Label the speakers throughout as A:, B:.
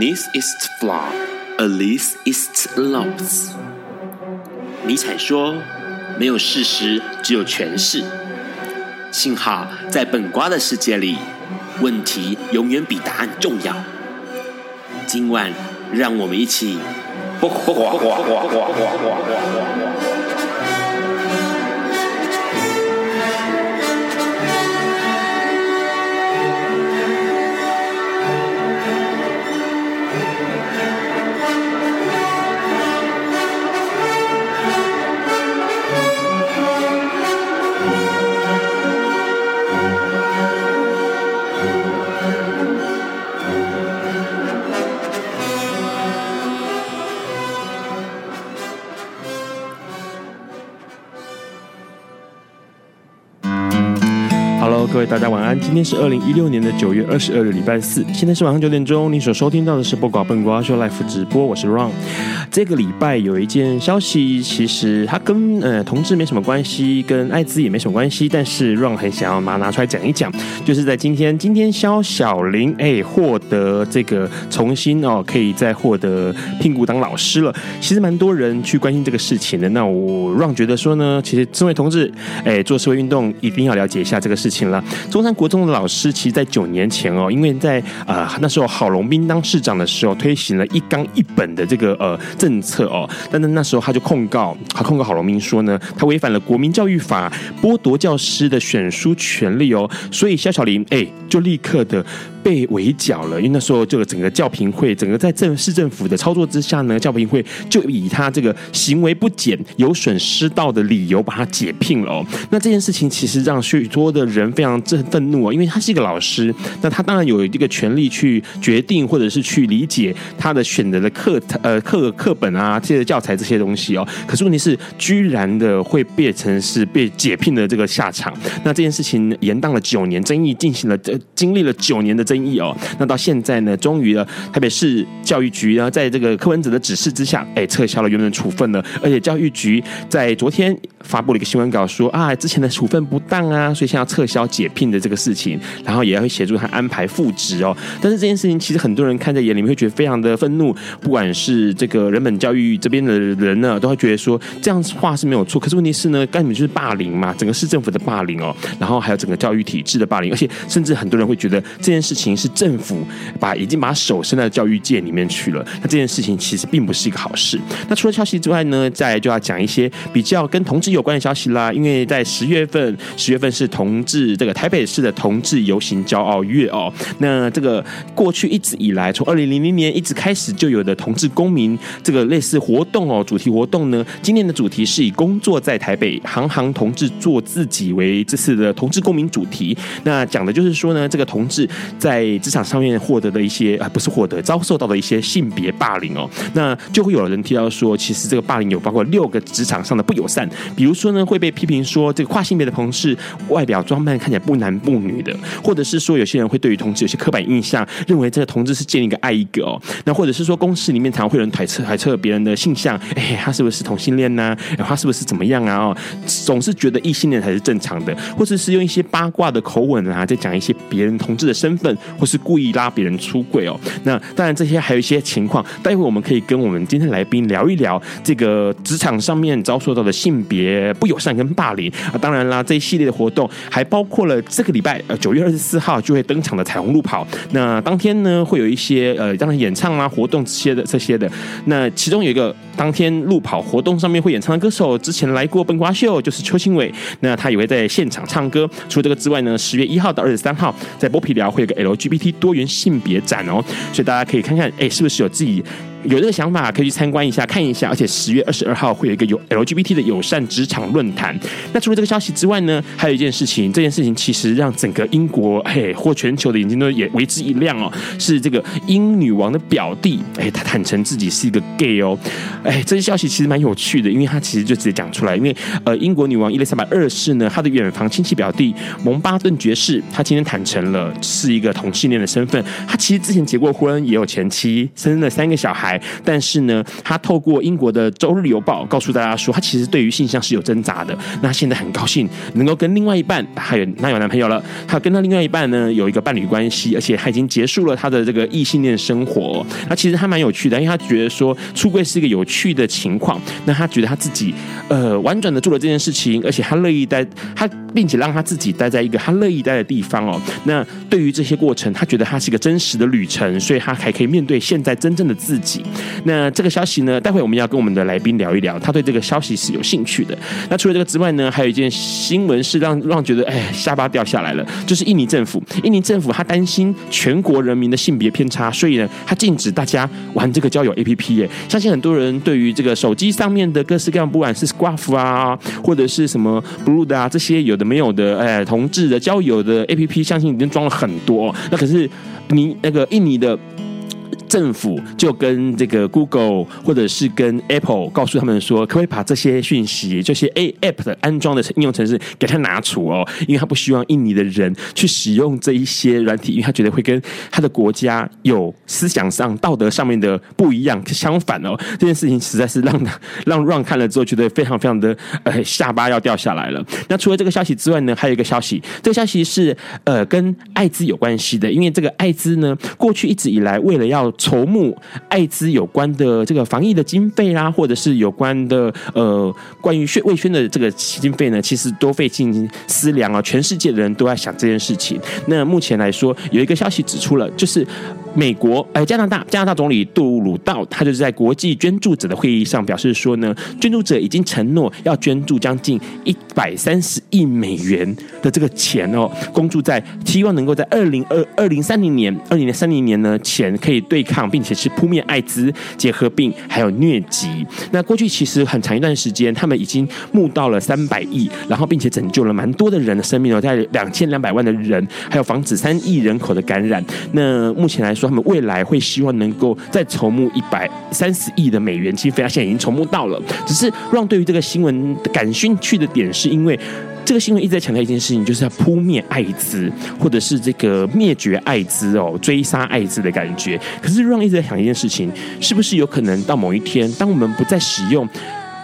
A: This is flaw, alles ist los。尼采说：“没有事实，只有诠释。”幸好在本瓜的世界里，问题永远比答案重要。今晚，让我们一起。
B: 大家晚安，今天是二零一六年的九月二十二日，礼拜四，现在是晚上九点钟。你所收听到的是不寡笨瓜秀 life 直播，我是 Ron。这个礼拜有一件消息，其实它跟呃同志没什么关系，跟艾滋也没什么关系，但是 Ron 很想要把它拿出来讲一讲，就是在今天，今天萧小林哎获得这个重新哦，可以再获得聘雇当老师了。其实蛮多人去关心这个事情的。那我 Ron 觉得说呢，其实身为同志，哎做社会运动一定要了解一下这个事情了。中山国中的老师，其实，在九年前哦，因为在呃那时候郝龙斌当市长的时候，推行了一纲一本的这个呃政策哦，但是那时候他就控告，他控告郝龙斌说呢，他违反了国民教育法，剥夺教师的选书权利哦，所以肖小林哎，就立刻的。被围剿了，因为那时候这个整个教评会，整个在政市政府的操作之下呢，教评会就以他这个行为不检、有损师道的理由把他解聘了哦。那这件事情其实让许多的人非常愤愤怒哦，因为他是一个老师，那他当然有这个权利去决定或者是去理解他的选择的课呃课课本啊这些教材这些东西哦。可是问题是，居然的会变成是被解聘的这个下场。那这件事情延宕了九年，争议进行了呃经历了九年的。争议哦，那到现在呢，终于了，台北市教育局呢，在这个柯文哲的指示之下，哎，撤销了原本的处分了，而且教育局在昨天发布了一个新闻稿说，啊，之前的处分不当啊，所以现在要撤销解聘的这个事情，然后也要协助他安排复职哦。但是这件事情其实很多人看在眼里面会觉得非常的愤怒，不管是这个人本教育这边的人呢，都会觉得说这样子话是没有错，可是问题是呢，根本就是霸凌嘛，整个市政府的霸凌哦，然后还有整个教育体制的霸凌，而且甚至很多人会觉得这件事情。情是政府把已经把手伸到教育界里面去了，那这件事情其实并不是一个好事。那除了消息之外呢，再就要讲一些比较跟同志有关的消息啦。因为在十月份，十月份是同志这个台北市的同志游行骄傲月哦。那这个过去一直以来，从二零零零年一直开始就有的同志公民这个类似活动哦，主题活动呢，今年的主题是以工作在台北，行行同志做自己为这次的同志公民主题。那讲的就是说呢，这个同志在在职场上面获得的一些啊，不是获得，遭受到的一些性别霸凌哦，那就会有人提到说，其实这个霸凌有包括六个职场上的不友善，比如说呢，会被批评说这个跨性别的同事外表装扮看起来不男不女的，或者是说有些人会对于同志有些刻板印象，认为这个同志是见一个爱一个哦，那或者是说公司里面常会有人揣测揣测别人的性向，哎，他是不是同性恋呢？他是不是怎么样啊？哦，总是觉得异性恋才是正常的，或者是用一些八卦的口吻啊，在讲一些别人同志的身份。或是故意拉别人出柜哦，那当然这些还有一些情况，待会我们可以跟我们今天来宾聊一聊这个职场上面遭受到的性别不友善跟霸凌啊。当然啦，这一系列的活动还包括了这个礼拜呃九月二十四号就会登场的彩虹路跑。那当天呢会有一些呃当然演唱啊活动这些的这些的。那其中有一个当天路跑活动上面会演唱的歌手，之前来过笨瓜秀就是邱清伟，那他也会在现场唱歌。除了这个之外呢，十月一号到二十三号在剥皮寮会有个 gbt 多元性别展哦，所以大家可以看看，哎，是不是有自己。有这个想法可以去参观一下，看一下。而且十月二十二号会有一个有 LGBT 的友善职场论坛。那除了这个消息之外呢，还有一件事情，这件事情其实让整个英国嘿或全球的眼睛都也为之一亮哦。是这个英女王的表弟，哎，他坦诚自己是一个 gay 哦。哎，这些消息其实蛮有趣的，因为他其实就直接讲出来。因为呃，英国女王伊丽莎白二世呢，她的远房亲戚表弟蒙巴顿爵士，他今天坦诚了是一个同性恋的身份。他其实之前结过婚，也有前妻，生了三个小孩。来，但是呢，他透过英国的《周日邮报》告诉大家说，他其实对于性向是有挣扎的。那现在很高兴能够跟另外一半，还有那有男朋友了，他跟他另外一半呢有一个伴侣关系，而且他已经结束了他的这个异性恋生活。那其实还蛮有趣的，因为他觉得说出柜是一个有趣的情况。那他觉得他自己呃婉转的做了这件事情，而且他乐意待他，并且让他自己待在一个他乐意待的地方哦。那对于这些过程，他觉得他是一个真实的旅程，所以他还可以面对现在真正的自己。那这个消息呢，待会我们要跟我们的来宾聊一聊，他对这个消息是有兴趣的。那除了这个之外呢，还有一件新闻是让让觉得哎下巴掉下来了，就是印尼政府，印尼政府他担心全国人民的性别偏差，所以呢，他禁止大家玩这个交友 APP 耶。相信很多人对于这个手机上面的各式各样，不管是 Scruff 啊，或者是什么 Blue 的啊，这些有的没有的，哎，同志的交友的 APP，相信已经装了很多。那可是你那个印尼的。政府就跟这个 Google 或者是跟 Apple 告诉他们说，可不可以把这些讯息，这些 A App 的安装的应用程式给他拿除哦，因为他不希望印尼的人去使用这一些软体，因为他觉得会跟他的国家有思想上、道德上面的不一样，相反哦，这件事情实在是让 让 Ron 看了之后觉得非常非常的呃下巴要掉下来了。那除了这个消息之外呢，还有一个消息，这个消息是呃跟艾滋有关系的，因为这个艾滋呢，过去一直以来为了要筹募艾滋有关的这个防疫的经费啦，或者是有关的呃关于宣卫宣的这个经费呢，其实都费尽思量啊，全世界的人都在想这件事情。那目前来说，有一个消息指出了，就是。美国，呃，加拿大，加拿大总理杜鲁道，他就是在国际捐助者的会议上表示说呢，捐助者已经承诺要捐助将近一百三十亿美元的这个钱哦，公助在希望能够在二零二二零三零年，二零三零年呢钱可以对抗并且是扑灭艾滋、结核病还有疟疾。那过去其实很长一段时间，他们已经募到了三百亿，然后并且拯救了蛮多的人的生命哦，在两千两百万的人，还有防止三亿人口的感染。那目前来说。说他们未来会希望能够再筹募一百三十亿的美元经费，他现在已经筹募到了。只是让对于这个新闻感兴趣的点，是因为这个新闻一直在强调一件事情，就是要扑灭艾滋，或者是这个灭绝艾滋哦，追杀艾滋的感觉。可是让一直在想一件事情，是不是有可能到某一天，当我们不再使用？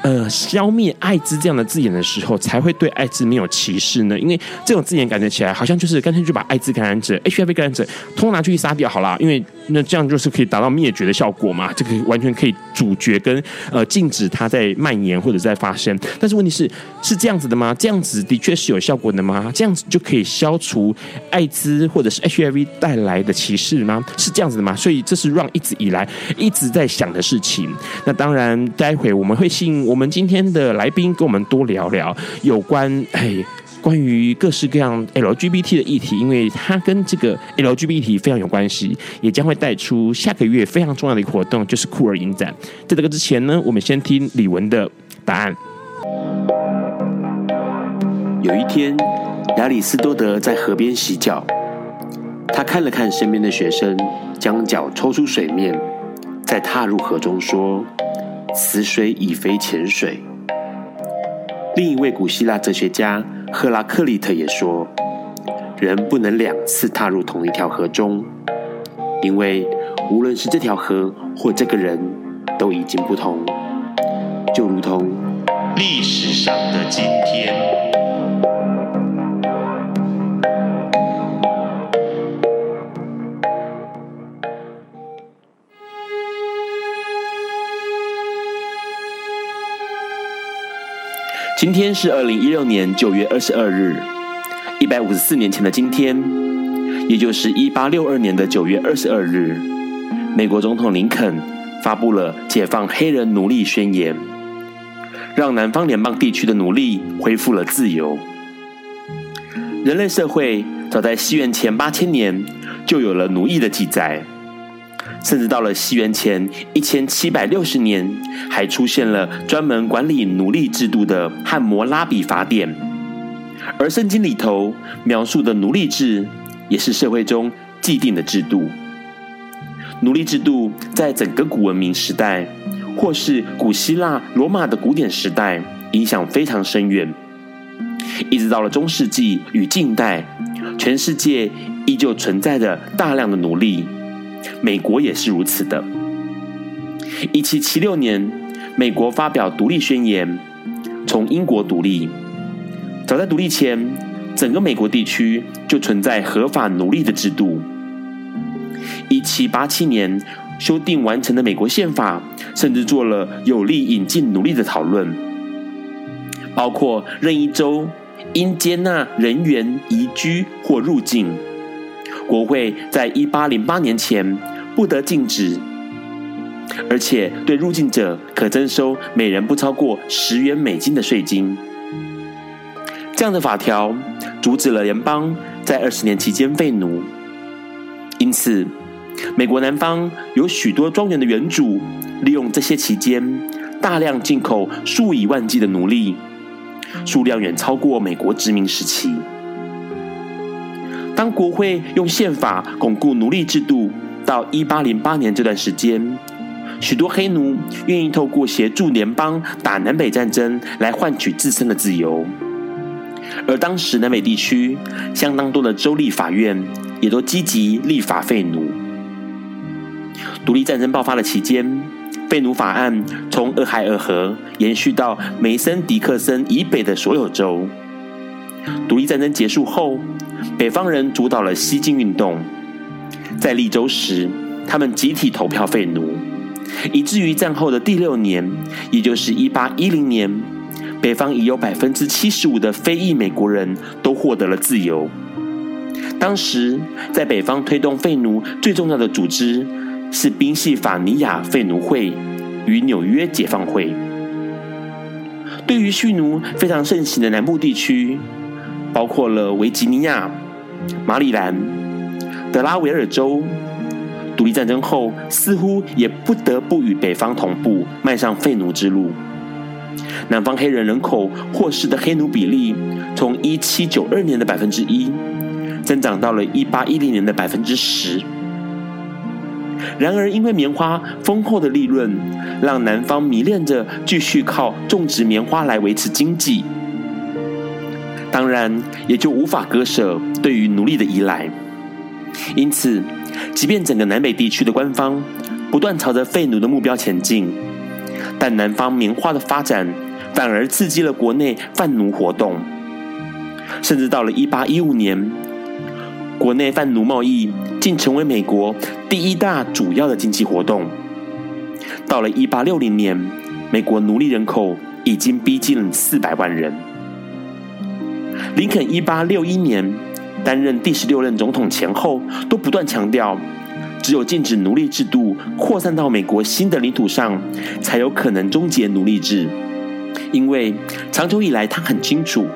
B: 呃，消灭艾滋这样的字眼的时候，才会对艾滋没有歧视呢？因为这种字眼感觉起来，好像就是干脆就把艾滋感染者、HIV 感染者，通通拿出去杀掉好了，因为。那这样就是可以达到灭绝的效果嘛？这个完全可以阻绝跟呃禁止它在蔓延或者在发生。但是问题是，是这样子的吗？这样子的确是有效果的吗？这样子就可以消除艾滋或者是 HIV 带来的歧视吗？是这样子的吗？所以这是让一直以来一直在想的事情。那当然，待会我们会请我们今天的来宾跟我们多聊聊有关哎。关于各式各样 LGBT 的议题，因为它跟这个 LGBT 非常有关系，也将会带出下个月非常重要的一个活动，就是酷儿影展。在这个之前呢，我们先听李玟的答案。
A: 有一天，亚里斯多德在河边洗脚，他看了看身边的学生，将脚抽出水面，再踏入河中，说：“此水已非浅水。”另一位古希腊哲学家。赫拉克利特也说：“人不能两次踏入同一条河中，因为无论是这条河或这个人，都已经不同，就如同历史上的今天。”今天是二零一六年九月二十二日，一百五十四年前的今天，也就是一八六二年的九月二十二日，美国总统林肯发布了解放黑人奴隶宣言，让南方联邦地区的奴隶恢复了自由。人类社会早在西元前八千年就有了奴役的记载。甚至到了西元前一千七百六十年，还出现了专门管理奴隶制度的《汉谟拉比法典》，而圣经里头描述的奴隶制，也是社会中既定的制度。奴隶制度在整个古文明时代，或是古希腊、罗马的古典时代，影响非常深远。一直到了中世纪与近代，全世界依旧存在着大量的奴隶。美国也是如此的。
B: 一七七六年，美国发表独立宣言，从英国独立。早在独立前，整个美国地区就存在合法奴隶的制度。一七八七年修订完成的美国宪法，甚至做了有利引进奴隶的讨论，包括任意州应接纳人员移居或入境，国会在一八零八年前不得禁止，而且对入境者可征收每人不超过十元美金的税金。这样的法条阻止了联邦在二十年期间废奴，因此，美国南方有许多庄园的原主利用这些期间大量进口数以万计的奴隶，数量远超过美国殖民时期。当国会用宪法巩固奴隶制度到一八零八年这段时间，许多黑奴愿意透过协助联邦打南北战争来换取自身的自由。而当时南北地区相当多的州立法院也都积极立法废奴。独立战争爆发的期间，废奴法案从俄亥俄河延续到梅森迪克森以北的所有州。独立战争结束后，北方人主导了西进运动，在立州时，他们集体投票废奴，以至于战后的第六年，也就是一八一零年，北方已有百分之七十五的非裔美国人都获得了自由。当时在北方推动废奴最重要的组织是宾夕法尼亚废奴会与纽约解放会。对于蓄奴非常盛行的南部地区，包括了维吉尼亚、马里兰、德拉维尔州，独立战争后似乎也不得不与北方同步迈上废奴之路。南方黑人人口获释的黑奴比例，从一七九二年的百分之一，增长到了一八一零年的百分之十。然而，因为棉花丰厚的利润，让南方迷恋着继续靠种植棉花来维持经济，当然也就无法割舍对于奴隶的依赖。因此，即便整个南北地区的官方不断朝着废奴的目标前进，但南方棉花的发展反而刺激了国内贩奴活动，甚至到了一八一五年，国内贩奴贸易竟成为美国第一大主要的经济活动。到了一八六零年，美国奴隶人口已经逼近四百万人。林肯一八六一年担任第十六任总统前后，都不断强调。只有禁止奴隶制度扩散到美国新的领土上，才有可能终结奴隶制。因为长久以来，他很清楚，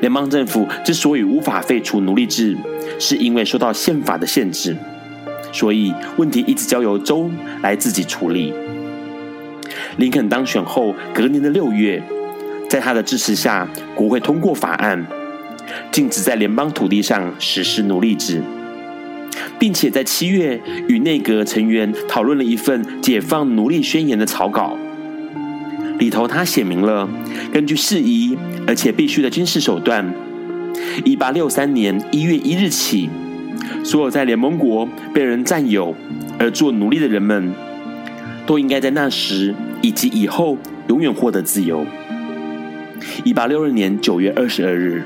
B: 联邦政府之所以无法废除奴隶制，是因为受到宪法的限制，所以问题一直交由州来自己处理。林肯当选后，隔年的六月，在他的支持下，国会通过法案，禁止在联邦土地上实施奴隶制。并且在七月与内阁成员讨论了一份解放奴隶宣言的草稿，里头他写明了，根据适宜而且必须的军事手段，一八六三年一月一日起，所有在联盟国被人占有而做奴隶的人们，都应该在那时以及以后永远获得自由。一八六二年九月二十二日，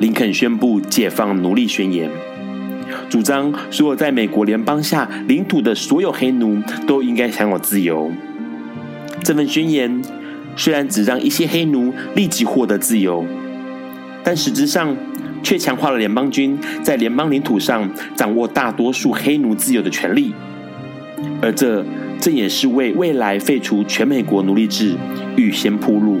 B: 林肯宣布解放奴隶宣言。主张所有在美国联邦下领土的所有黑奴都应该享有自由。这份宣言虽然只让一些黑奴立即获得自由，但实质上却强化了联邦军在联邦领土上掌握大多数黑奴自由的权利。而这正也是为未来废除全美国奴隶制预先铺路。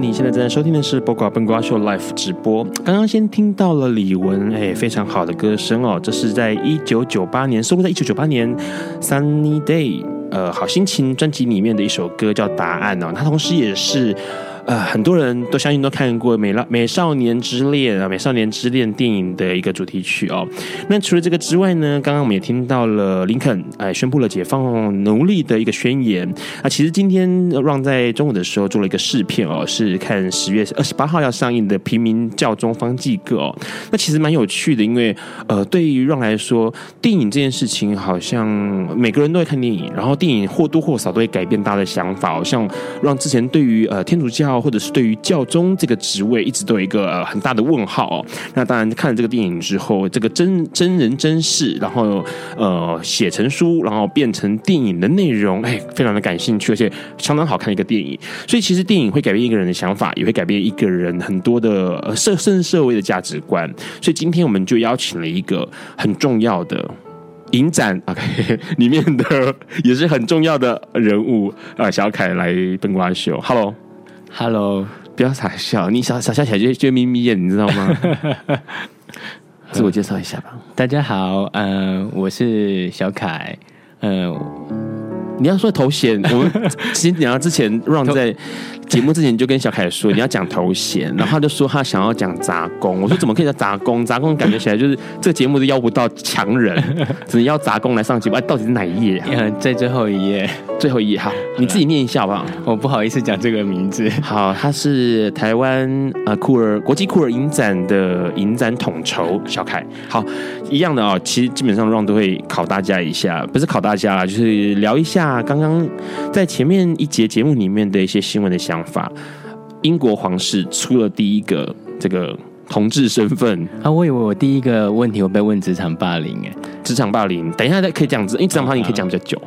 B: 你现在正在收听的是《八卦笨瓜秀》Live 直播。刚刚先听到了李玟，哎，非常好的歌声哦。这是在一九九八年收录在一九九八年《Sunny Day》呃好心情专辑里面的一首歌，叫《答案》哦。它同时也是。呃，很多人都相信都看过《美少美少年之恋》啊，《美少年之恋》电影的一个主题曲哦。那除了这个之外呢，刚刚我们也听到了林肯哎宣布了解放奴隶的一个宣言啊。其实今天让在中午的时候做了一个试片哦，是看十月二十八号要上映的《平民教中方济各》哦。那其实蛮有趣的，因为呃，对于让来说，电影这件事情好像每个人都会看电影，然后电影或多或少都会改变大家的想法。好像让之前对于呃天主教。或者是对于教宗这个职位，一直都有一个、呃、很大的问号哦。那当然看了这个电影之后，这个真真人真事，然后呃写成书，然后变成电影的内容，哎，非常的感兴趣，而且相当好看的一个电影。所以其实电影会改变一个人的想法，也会改变一个人很多的社甚至社会的价值观。所以今天我们就邀请了一个很重要的影展，OK，里面的也是很重要的人物啊、小凯来笨瓜秀，Hello。
C: Hello，
B: 不要傻笑，你傻傻笑起来就就眯眯眼，你知道吗？自我介绍一下吧。
C: 大家好，嗯、呃，我是小凯，嗯、呃，
B: 你要说头衔，我们其实讲到之前让在。节目之前就跟小凯说，你要讲头衔，然后他就说他想要讲杂工。我说怎么可以叫杂工？杂工感觉起来就是这个节目都邀不到强人，只能邀杂工来上节目。哎，到底是哪一页？
C: 嗯，在最后一页，
B: 最后一页。哈，你自己念一下好不好？
C: 我不好意思讲这个名字。
B: 好，他是台湾呃酷儿国际酷儿影展的影展统筹小凯。好，一样的哦。其实基本上 Ron 都会考大家一下，不是考大家啦，就是聊一下刚刚在前面一节节目里面的一些新闻的想法。英国皇室出了第一个这个同志身份
C: 啊！我以为我第一个问题我被问职场霸凌哎，
B: 职场霸凌，等一下再可以讲，因为职场霸凌可以讲比较久，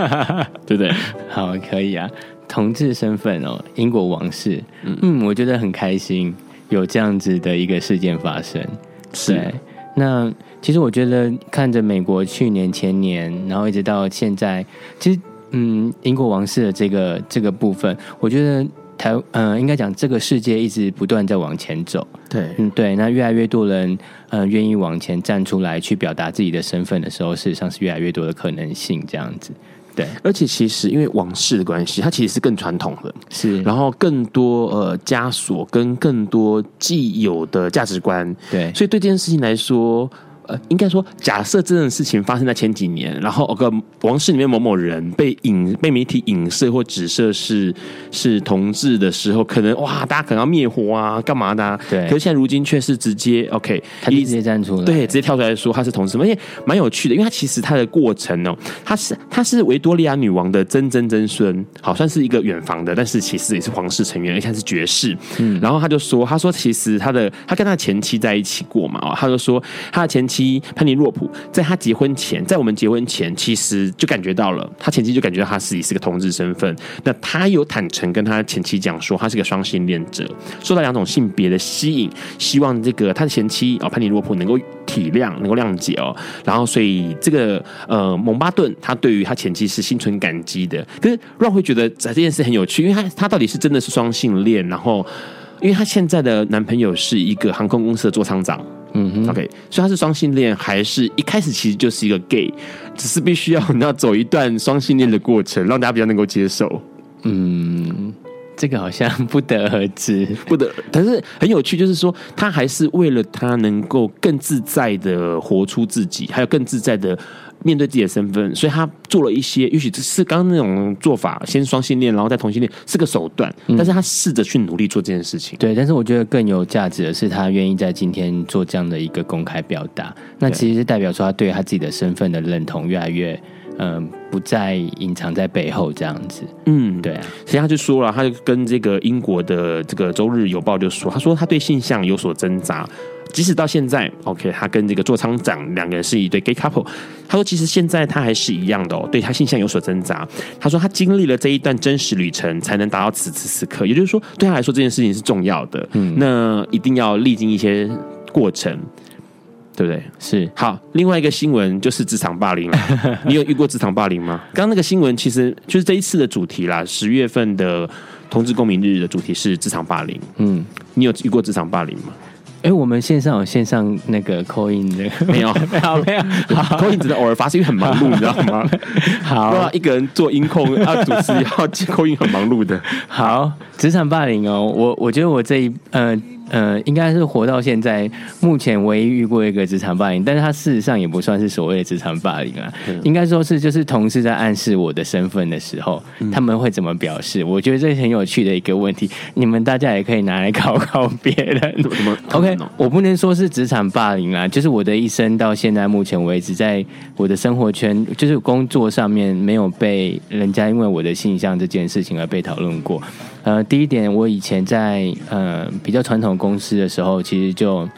B: 对不对？
C: 好，可以啊。同志身份哦，英国王室，嗯，嗯，我觉得很开心有这样子的一个事件发生。是，那其实我觉得看着美国去年、前年，然后一直到现在，其实。嗯，英国王室的这个这个部分，我觉得台嗯、呃，应该讲这个世界一直不断在往前走。
B: 对，
C: 嗯，对。那越来越多人嗯、呃、愿意往前站出来去表达自己的身份的时候，事实上是越来越多的可能性这样子。对，
B: 而且其实因为王室的关系，它其实是更传统的，
C: 是，
B: 然后更多呃枷锁跟更多既有的价值观。
C: 对，
B: 所以对这件事情来说。呃，应该说，假设这件事情发生在前几年，然后个王室里面某某人被影被媒体影射或指涉是是同志的时候，可能哇，大家可能要灭火啊，干嘛的、啊？
C: 对。
B: 可是现在如今却是直接 OK，
C: 他直接站出来，
B: 对，直接跳出来说他是同志，而且蛮有趣的，因为他其实他的过程哦，他是他是维多利亚女王的曾曾曾孙，好算是一个远房的，但是其实也是皇室成员，而且他是爵士。嗯。然后他就说，他说其实他的他跟他前妻在一起过嘛，哦，他就说他的前妻。妻潘尼洛普在他结婚前，在我们结婚前，其实就感觉到了，他前妻就感觉到他自己是个同志身份。那他有坦诚跟他前妻讲说，他是个双性恋者，受到两种性别的吸引，希望这个他的前妻哦潘尼洛普能够体谅，能够谅解哦。然后，所以这个呃蒙巴顿他对于他前妻是心存感激的。可是让会觉得这件事很有趣，因为他他到底是真的是双性恋，然后因为她现在的男朋友是一个航空公司的座舱长。嗯哼，OK，所以他是双性恋，还是一开始其实就是一个 gay，只是必须要你要走一段双性恋的过程，让大家比较能够接受。
C: 嗯，这个好像不得而知，
B: 不得，但是很有趣，就是说他还是为了他能够更自在的活出自己，还有更自在的。面对自己的身份，所以他做了一些，也许这是刚刚那种做法，先双性恋，然后再同性恋，是个手段。但是他试着去努力做这件事情。
C: 对，但是我觉得更有价值的是，他愿意在今天做这样的一个公开表达。那其实是代表说，他对他自己的身份的认同越来越，嗯、呃，不再隐藏在背后这样子。嗯，对啊。
B: 所以他就说了，他就跟这个英国的这个《周日邮报》就说，他说他对性向有所挣扎。即使到现在，OK，他跟这个座舱长两个人是一对 gay couple。他说，其实现在他还是一样的哦，对他性向有所挣扎。他说，他经历了这一段真实旅程，才能达到此时此刻。也就是说，对他来说，这件事情是重要的。嗯，那一定要历经一些过程，对不对？
C: 是。
B: 好，另外一个新闻就是职场霸凌。你有遇过职场霸凌吗？刚刚那个新闻其实就是这一次的主题啦，十月份的。同志公民日的主题是职场霸凌。嗯，你有遇过职场霸凌吗？
C: 哎，我们线上有线上那个 in 的
B: 没有？
C: 没有，没有。
B: call in 只能偶尔发是，因为很忙碌，你知道吗？
C: 好，
B: 一个人做音控啊，主持要 call in 很忙碌的。
C: 好，职场霸凌哦，我我觉得我这一呃。呃，应该是活到现在，目前唯一遇过一个职场霸凌，但是他事实上也不算是所谓的职场霸凌啊，嗯、应该说是就是同事在暗示我的身份的时候，嗯、他们会怎么表示？我觉得这是很有趣的一个问题，你们大家也可以拿来考考别人。？OK，我不能说是职场霸凌啊，就是我的一生到现在目前为止，在我的生活圈，就是工作上面没有被人家因为我的性向这件事情而被讨论过。呃，第一点，我以前在呃比较传统公司的时候，其实就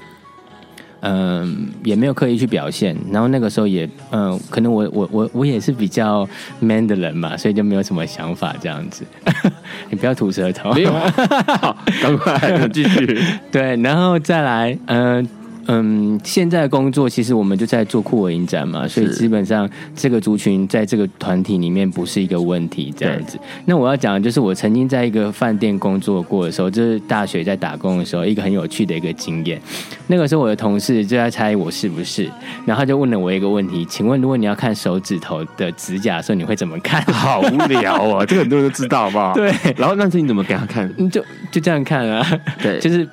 C: 嗯、呃、也没有刻意去表现，然后那个时候也嗯、呃，可能我我我我也是比较 man 的人嘛，所以就没有什么想法这样子。你不要吐舌头，
B: 没有，好，赶快 继续。
C: 对，然后再来，嗯、呃。嗯，现在的工作其实我们就在做酷我影展嘛，所以基本上这个族群在这个团体里面不是一个问题这样子。那我要讲的就是我曾经在一个饭店工作过的时候，就是大学在打工的时候，一个很有趣的一个经验。那个时候我的同事就在猜我是不是，然后他就问了我一个问题：请问如果你要看手指头的指甲的时候，你会怎么看？
B: 好无聊啊，这个很多人都知道，好不好？
C: 对。
B: 然后那次你怎么给他看？
C: 你就就这样看啊？对，就是。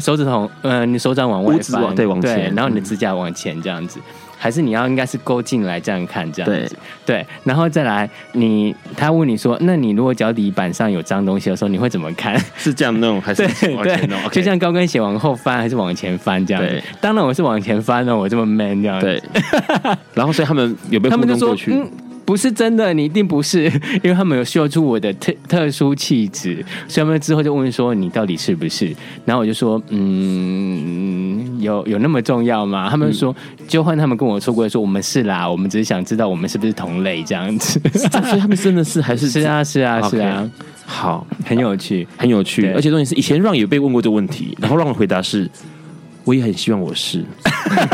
C: 手指头，呃，你手掌往外翻，
B: 对，往前，
C: 然后你的指甲往前这样子，嗯、还是你要应该是勾进来这样看这样子，对，对，然后再来，你他问你说，那你如果脚底板上有脏东西的时候，你会怎么看？
B: 是这样弄还是 往前弄？
C: 就像高跟鞋往后翻还是往前翻这样子？对当然我是往前翻了，我这么 man 这样子。对，
B: 然后所以他们有没有互动过去？
C: 不是真的，你一定不是，因为他们有秀出我的特特殊气质，所以他们之后就问说你到底是不是？然后我就说，嗯，有有那么重要吗？他们说，就换他们跟我说过说我们是啦，我们只是想知道我们是不是同类这样子，
B: 所以他们真的是还是
C: 是啊是啊是啊
B: ，Okay. 好，
C: 很有趣
B: 很有趣，而且重点是以前让也被问过这个问题，然后让的回答是。我也很希望我是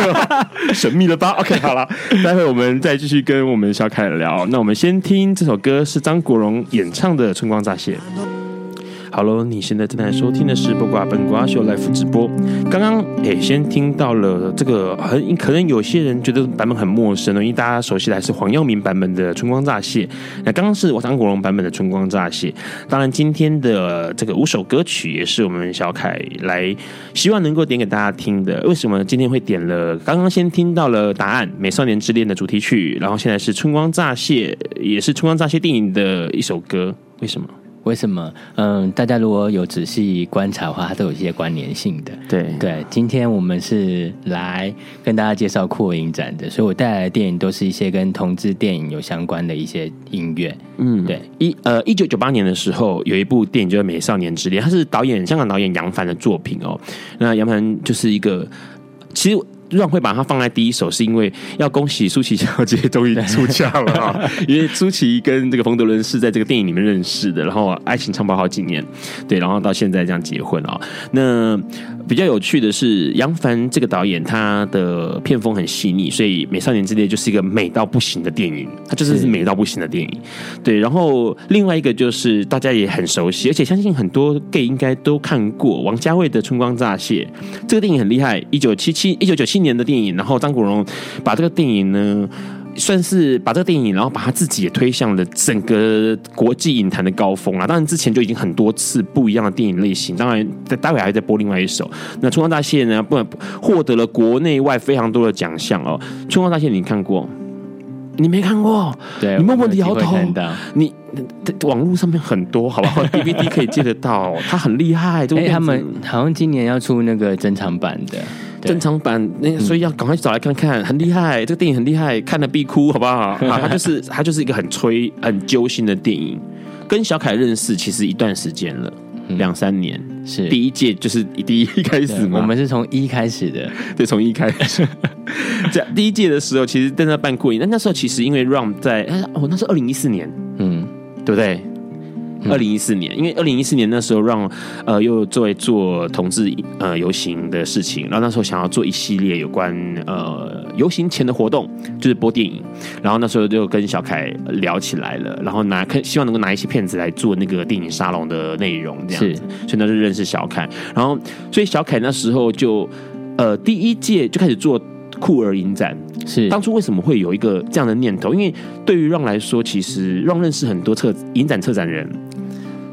B: 神秘的吧？OK，好了，待会我们再继续跟我们小凯聊。那我们先听这首歌，是张国荣演唱的《春光乍泄》。好喽，你现在正在收听的是《八卦笨瓜秀》Live 直播。刚刚诶，先听到了这个很可能有些人觉得版本很陌生呢，因为大家熟悉的还是黄耀明版本的《春光乍泄》。那刚刚是我张国荣版本的《春光乍泄》。当然，今天的这个五首歌曲也是我们小凯来希望能够点给大家听的。为什么今天会点了？刚刚先听到了答案，《美少年之恋》的主题曲，然后现在是《春光乍泄》，也是《春光乍泄》电影的一首歌。为什么？
C: 为什么？嗯，大家如果有仔细观察的话，它都有一些关联性的。
B: 对
C: 对，今天我们是来跟大家介绍酷儿影展的，所以我带来的电影都是一些跟同志电影有相关的一些音乐。嗯，对。
B: 一呃，一九九八年的时候，有一部电影叫做《美少年之恋》，它是导演香港导演杨凡的作品哦。那杨凡就是一个，其实。让会把它放在第一首，是因为要恭喜舒淇小姐终于出嫁了啊！因为舒淇跟这个冯德伦是在这个电影里面认识的，然后爱情长跑好几年，对，然后到现在这样结婚啊。那比较有趣的是，杨凡这个导演他的片风很细腻，所以《美少年之恋》就是一个美到不行的电影，它就是是美到不行的电影。对，然后另外一个就是大家也很熟悉，而且相信很多 gay 应该都看过王家卫的《春光乍泄》，这个电影很厉害，一九七七一九九七年的电影，然后张国荣把这个电影呢，算是把这个电影，然后把他自己也推向了整个国际影坛的高峰啊！当然之前就已经很多次不一样的电影类型，当然在待会还会再播另外一首。那《春光大泄》呢，不获得了国内外非常多的奖项哦。《春光大泄》你看过？你没看过？
C: 对，
B: 你默默的摇头。你网络上面很多，好不好？DVD 可以借得到，他很厉害。哎，
C: 他们好像今年要出那个珍藏版的。
B: 珍藏版，那所以要赶快找来看看，很厉害，这个电影很厉害，看了必哭，好不好？啊，它就是它就是一个很催、很揪心的电影。跟小凯认识其实一段时间了，两三年，是第一届就是第一开始嘛。
C: 我们是从一开始的，
B: 对，从一开始。这第一届的时候，其实在那办过瘾，但那时候其实因为 Ron 在，哦，那是二零一四年，嗯，对不对？二零一四年，因为二零一四年那时候让呃又作为做同志呃游行的事情，然后那时候想要做一系列有关呃游行前的活动，就是播电影，然后那时候就跟小凯聊起来了，然后拿希望能够拿一些片子来做那个电影沙龙的内容这样子，所以那就认识小凯，然后所以小凯那时候就呃第一届就开始做。酷儿影展是当初为什么会有一个这样的念头？因为对于 Ron 来说，其实 Ron 认识很多策影展策展人，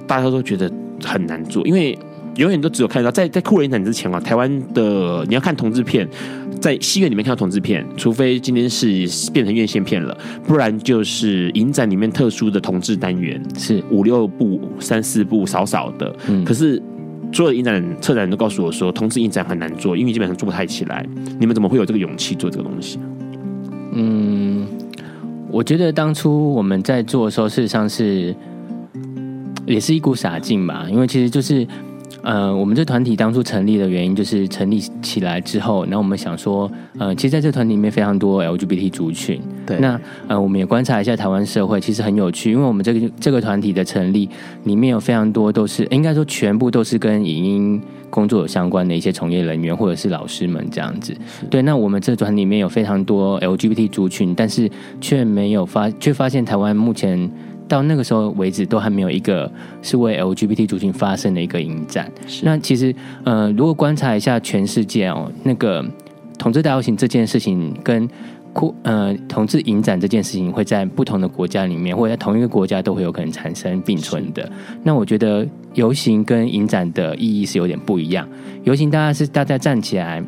B: 大家都觉得很难做，因为永远都只有看到在在酷儿影展之前啊，台湾的你要看同志片，在戏院里面看到同志片，除非今天是变成院线片了，不然就是影展里面特殊的同志单元，是五六部、三四部少少的，嗯，可是。所有的影展策展人都告诉我说，同志影展很难做，因为基本上做不太起来。你们怎么会有这个勇气做这个东西？
C: 嗯，我觉得当初我们在做的时候，事实上是也是一股傻劲吧，因为其实就是。呃，我们这团体当初成立的原因，就是成立起来之后，然后我们想说，呃，其实在这团体里面非常多 LGBT 族群。对。那呃，我们也观察一下台湾社会，其实很有趣，因为我们这个这个团体的成立里面有非常多都是，应该说全部都是跟影音工作有相关的一些从业人员或者是老师们这样子。对。那我们这团里面有非常多 LGBT 族群，但是却没有发，却发现台湾目前。到那个时候为止，都还没有一个是为 LGBT 族群发声的一个影展。那其实，呃，如果观察一下全世界哦，那个同志大游行这件事情，跟酷呃同志影展这件事情，会在不同的国家里面，或者在同一个国家都会有可能产生并存的。那我觉得游行跟影展的意义是有点不一样。游行大家是大家站起来，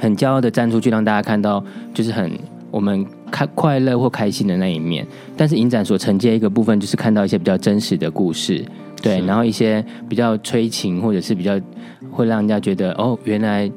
C: 很骄傲的站出去，让大家看到，就是很。我们开快乐或开心的那一面，但是影展所承接一个部分，就是看到一些比较真实的故事，对，然后一些比较催情或者是比较会让人家觉得哦，原来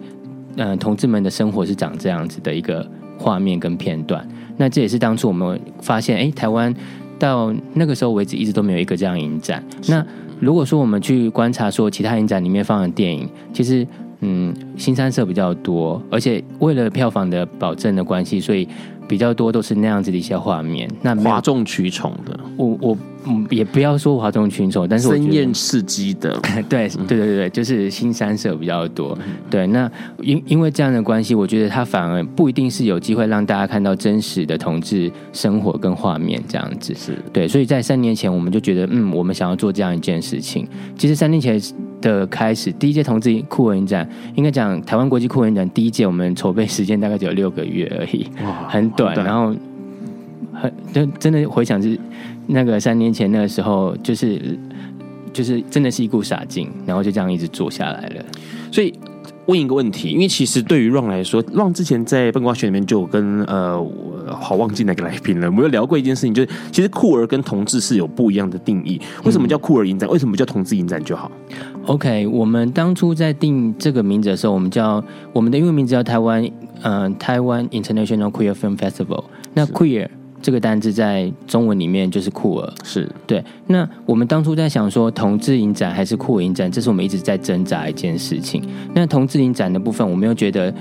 C: 嗯、呃，同志们的生活是长这样子的一个画面跟片段。那这也是当初我们发现，哎，台湾到那个时候为止一直都没有一个这样影展。那如果说我们去观察说其他影展里面放的电影，其实。嗯，新三色比较多，而且为了票房的保证的关系，所以比较多都是那样子的一些画面，那
B: 哗众取宠的。
C: 我我嗯，也不要说哗众取宠，但是
B: 深艳刺激的，
C: 对对对对，就是新三色比较多。对，那因因为这样的关系，我觉得它反而不一定是有机会让大家看到真实的同志生活跟画面这样子。是对，所以在三年前我们就觉得，嗯，我们想要做这样一件事情。其实三年前。的开始，第一届同志酷儿影展，应该讲台湾国际酷儿影展第一届，我们筹备时间大概只有六个月而已，哇，很短。然后很就真的回想是那个三年前那个时候，就是就是真的是一股傻劲，然后就这样一直做下来了。
B: 所以问一个问题，因为其实对于 Ron 来说，Ron 之前在笨瓜学里面就有跟呃。好，忘记哪个来宾了。我们有聊过一件事情，就是其实酷儿跟同志是有不一样的定义。为什么叫酷儿影展？为什么叫同志影展就好
C: ？OK，我们当初在定这个名字的时候，我们叫我们的英文名字叫台湾，嗯、呃，台湾 International Queer Film Festival。那 Queer 这个单字在中文里面就是酷儿，是对。那我们当初在想说，同志影展还是酷儿影展，这是我们一直在挣扎一件事情。那同志影展的部分，我们又觉得。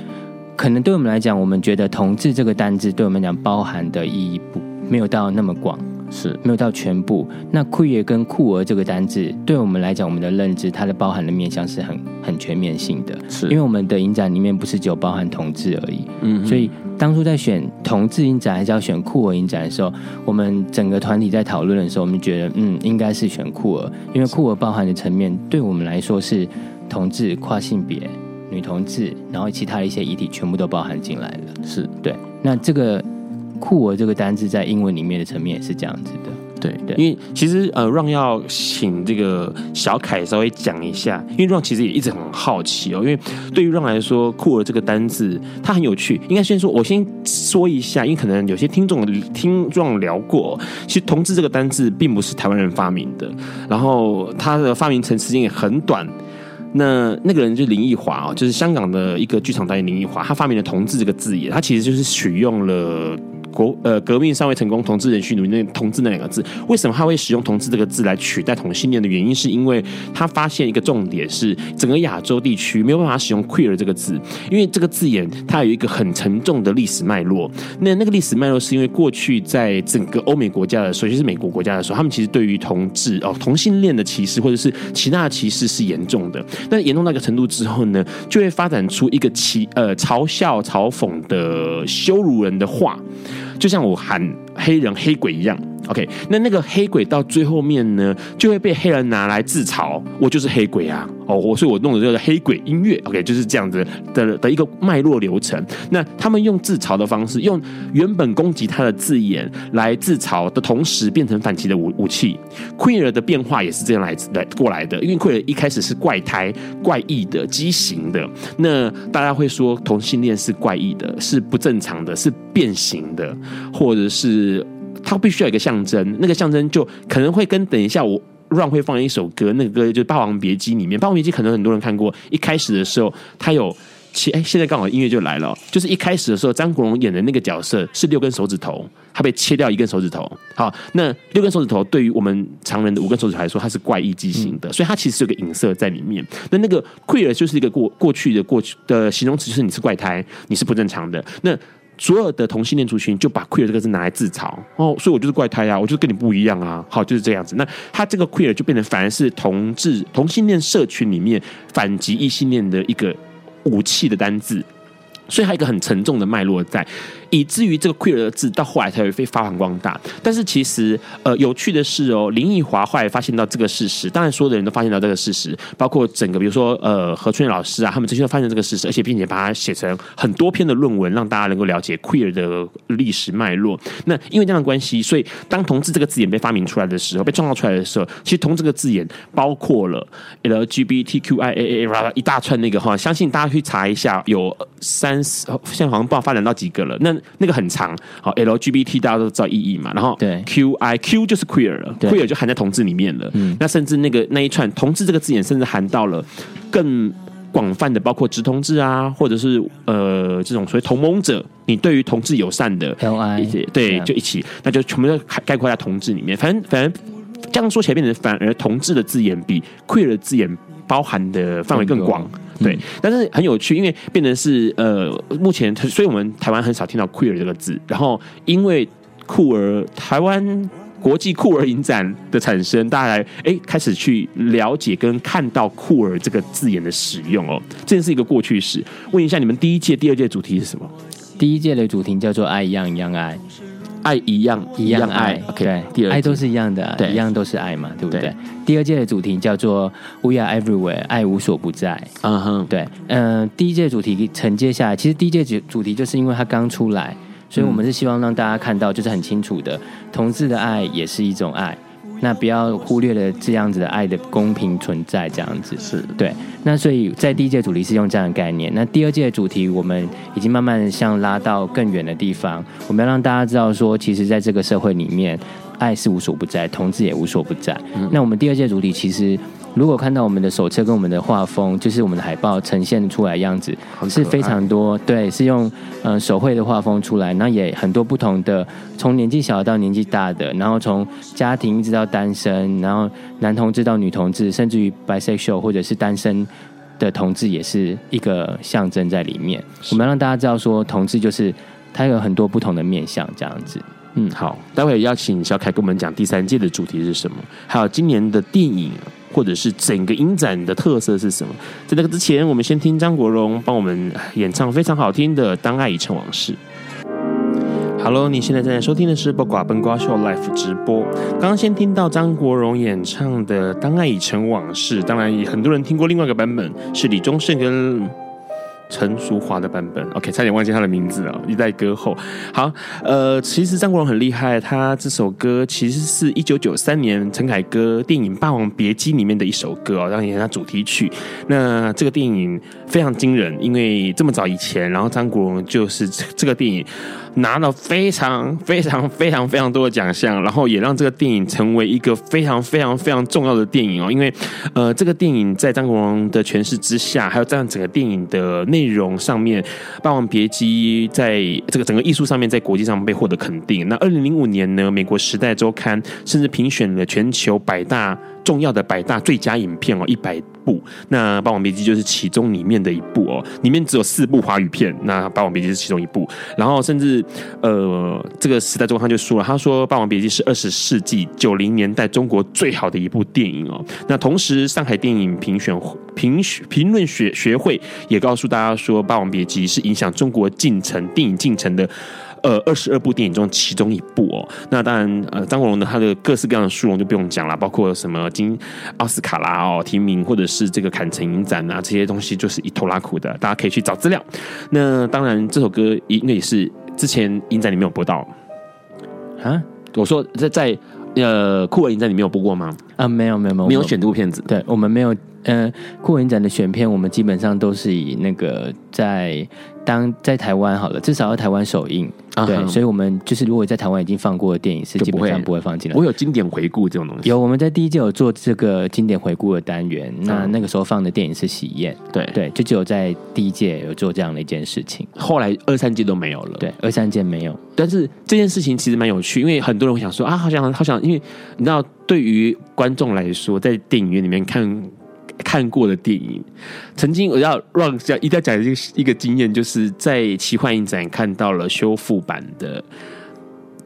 C: 可能对我们来讲，我们觉得“同志”这个单字对我们讲包含的意义不没有到那么广，是没有到全部。那 “queer” 跟“酷儿”这个单字对我们来讲，我们的认知它的包含的面向是很很全面性的，是因为我们的影展里面不是只有包含同志而已。嗯，所以当初在选同志影展还是要选酷儿影展的时候，我们整个团体在讨论的时候，我们觉得嗯，应该是选酷儿，因为酷儿包含的层面对我们来说是同志、跨性别。女同志，然后其他的一些议题全部都包含进来了，是对。那这个“酷儿”这个单字在英文里面的层面也是这样子的，
B: 对对。因为其实呃，Ron 要请这个小凯稍微讲一下，因为 Ron 其实也一直很好奇哦。因为对于 Ron 来说，“酷儿”这个单字它很有趣。应该先说，我先说一下，因为可能有些听众听 Ron 聊过，其实“同志”这个单字并不是台湾人发明的，然后它的发明成时间也很短。那那个人就是林奕华哦，就是香港的一个剧场导演林奕华，他发明了“同志”这个字眼，他其实就是取用了国呃革命尚未成功，同志仍需努力那“同志”那两个字，为什么他会使用“同志”这个字来取代同性恋的原因，是因为他发现一个重点是，整个亚洲地区没有办法使用 “queer” 这个字，因为这个字眼它有一个很沉重的历史脉络。那那个历史脉络是因为过去在整个欧美国家的时候，尤其是美国国家的时候，他们其实对于同志哦同性恋的歧视或者是其他的歧视是严重的。但严重到一个程度之后呢，就会发展出一个歧呃嘲笑、嘲讽的羞辱人的话，就像我喊黑人黑鬼一样。OK，那那个黑鬼到最后面呢，就会被黑人拿来自嘲，我就是黑鬼啊！哦，我所以我弄的这个黑鬼音乐，OK，就是这样子的的一个脉络流程。那他们用自嘲的方式，用原本攻击他的字眼来自嘲的同时，变成反击的武武器。queer 的变化也是这样来来过来的，因为 queer 一开始是怪胎、怪异的、畸形的，那大家会说同性恋是怪异的，是不正常的，是变形的，或者是。它必须要有一个象征，那个象征就可能会跟等一下我 Ron 会放一首歌，那个歌就是《霸王别姬》里面，《霸王别姬》可能很多人看过。一开始的时候，他有切，哎，现在刚好音乐就来了，就是一开始的时候，张国荣演的那个角色是六根手指头，他被切掉一根手指头。好，那六根手指头对于我们常人的五根手指头来说，它是怪异畸形的，所以它其实有个影射在里面。那那个 queer 就是一个过过去的过去的形容词，就是你是怪胎，你是不正常的。那所有的同性恋族群就把 queer 这个字拿来自嘲哦，所以我就是怪胎啊，我就是跟你不一样啊，好，就是这样子。那他这个 queer 就变成反而是同志同性恋社群里面反击异性恋的一个武器的单字，所以还有一个很沉重的脉络在。以至于这个 queer 的字到后来才会被发扬光大。但是其实，呃，有趣的是哦，林奕华后来发现到这个事实，当然所有的人都发现到这个事实，包括整个比如说呃何春燕老师啊，他们这些都发现这个事实，而且并且把它写成很多篇的论文，让大家能够了解 queer 的历史脉络。那因为这样的关系，所以当同志这个字眼被发明出来的时候，被创造出来的时候，其实同这个字眼包括了 LGBTQIAA 一大串那个哈，相信大家去查一下，有三十，现在好像不知道发展到几个了。那那个很长，好，LGBT 大家都知道意义嘛，然后对 QI Q 就是 queer 了，queer 就含在同志里面了。嗯，那甚至那个那一串同志这个字眼，甚至含到了更广泛的，包括直同志啊，或者是呃这种所谓同盟者，你对于同志友善的
C: LI
B: 对，就一起，那就全部都概括在同志里面。反正反正这样说起来，变成反而同志的字眼比 queer 的字眼包含的范围更广。对，嗯、但是很有趣，因为变成是呃，目前，所以我们台湾很少听到 queer 这个字。然后，因为酷儿台湾国际酷儿影展的产生，大家来哎开始去了解跟看到酷儿这个字眼的使用哦，这是一个过去式。问一下，你们第一届、第二届主题是什么？
C: 第一届的主题叫做“爱一样一样爱”。
B: 爱一样一样爱，OK，
C: 对，第二爱都是一样的，对，一样都是爱嘛，对不对？第二届的主题叫做 We are everywhere，爱无所不在。嗯哼，对，嗯、呃，第一届主题承接下来，其实第一届主主题就是因为它刚出来，所以我们是希望让大家看到，就是很清楚的，同志的爱也是一种爱。那不要忽略了这样子的爱的公平存在，这样子是对。那所以在第一届主题是用这样的概念，那第二届的主题我们已经慢慢向拉到更远的地方，我们要让大家知道说，其实在这个社会里面，爱是无所不在，同志也无所不在。嗯、那我们第二届主题其实。如果看到我们的手册跟我们的画风，就是我们的海报呈现出来的样子，是非常多。对，是用嗯手绘的画风出来，那也很多不同的，从年纪小到年纪大的，然后从家庭一直到单身，然后男同志到女同志，甚至于 bisexual 或者是单身的同志，也是一个象征在里面。我们要让大家知道说，同志就是它有很多不同的面相，这样子。嗯，好，待会邀请小凯跟我们讲第三届的主题是什么，还有今年的电影。或者是整个影展的特色是什么？在那个之前，我们先听张国荣帮我们演唱非常好听的《当爱已成往事》。Hello，你现在正在收听的是《不寡奔瓜秀》Live 直播。刚刚先听到张国荣演唱的《当爱已成往事》，当然也很多人听过另外一个版本，是李宗盛跟。陈淑华的版本，OK，差点忘记他的名字了。一代歌后，好，呃，其实张国荣很厉害，他这首歌其实是一九九三年陈凯歌电影《霸王别姬》里面的一首歌哦，当年他主题曲。那这个电影非常惊人，因为这么早以前，然后张国荣就是这个电影。拿了非常非常非常非常多的奖项，然后也让这个电影成为一个非常非常非常重要的电影哦。因为，呃，这个电影在张国荣的诠释之下，还有这样整个电影的
B: 内容上面，《霸王别姬》在这个整个艺术上面，在国际上被获得肯定。那二零零五年呢，美国《时代周刊》甚至评选了全球百大重要的百大最佳影片哦，一百部。那《霸王别姬》就是其中里面的一部哦，里面只有四部华语片，那《霸王别姬》是其中一部。然后甚至呃，这个《时代周刊》就说了，他说《霸王别姬》是二十世纪九零年代中国最好的一部电影哦。那同时，上海电影评选评评论学学会也告诉大家说，《霸王别姬》是影响中国进程电影进程的。呃，二十二部电影中其中一部哦，那当然，呃，张国荣的他的各式各样的殊荣就不用讲了，包括什么金奥斯卡啦哦提名，或者是这个坎城影展啊，这些东西就是一拖拉苦的，大家可以去找资料。那当然，这首歌应该也是之前影展里面有播到啊。我说在在呃酷儿影展里面有播过吗？
C: 啊，没有没有没有，
B: 没有选这部片子，
C: 对我们没有。呃，酷儿影展的选片，我们基本上都是以那个在当在台湾好了，至少要台湾首映，啊、对，所以我们就是如果在台湾已经放过的电影，是基本上不会放进来。
B: 我有经典回顾这种东西，
C: 有我们在第一届有做这个经典回顾的单元，那那个时候放的电影是《喜宴》，
B: 对
C: 对，就只有在第一届有做这样的一件事情，
B: 后来二三届都没有了，
C: 对，二三届没有。
B: 但是这件事情其实蛮有趣，因为很多人会想说啊，好想好想，因为你知道，对于观众来说，在电影院里面看。看过的电影，曾经我要让一定要讲一个一个经验，就是在奇幻影展看到了修复版的《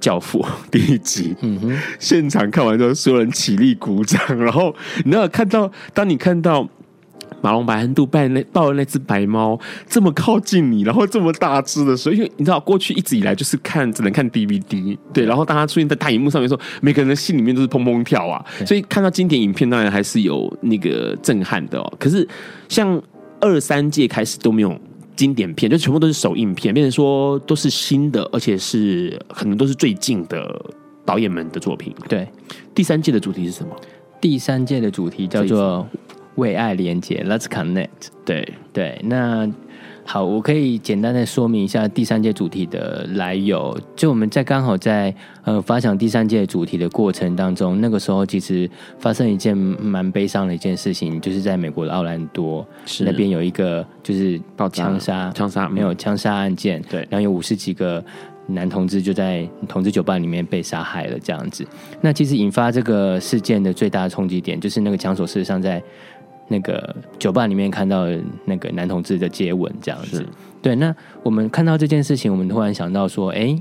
B: 教父》第一集，嗯哼，现场看完之后，所有人起立鼓掌，然后你知道看到，当你看到。马龙白兰度抱那抱的那只白猫这么靠近你，然后这么大只的时候，因为你知道过去一直以来就是看只能看 DVD，对，然后当他出现在大荧幕上面的时候，每个人的心里面都是砰砰跳啊，所以看到经典影片当然还是有那个震撼的哦。可是像二三届开始都没有经典片，就全部都是首映片，变成说都是新的，而且是可能都是最近的导演们的作品。
C: 对，
B: 第三届的主题是什么？
C: 第三届的主题叫做。为爱连接，Let's connect。
B: 对
C: 对，那好，我可以简单的说明一下第三届主题的来由。就我们在刚好在呃发想第三届主题的过程当中，那个时候其实发生一件蛮悲伤的一件事情，就是在美国的奥兰多是那边有一个就是爆枪杀
B: 枪杀
C: 没有枪杀案件，
B: 对，
C: 然后有五十几个男同志就在同志酒吧里面被杀害了，这样子。那其实引发这个事件的最大的冲击点，就是那个枪手事实上在。那个酒吧里面看到那个男同志的接吻，这样子，对。那我们看到这件事情，我们突然想到说，哎，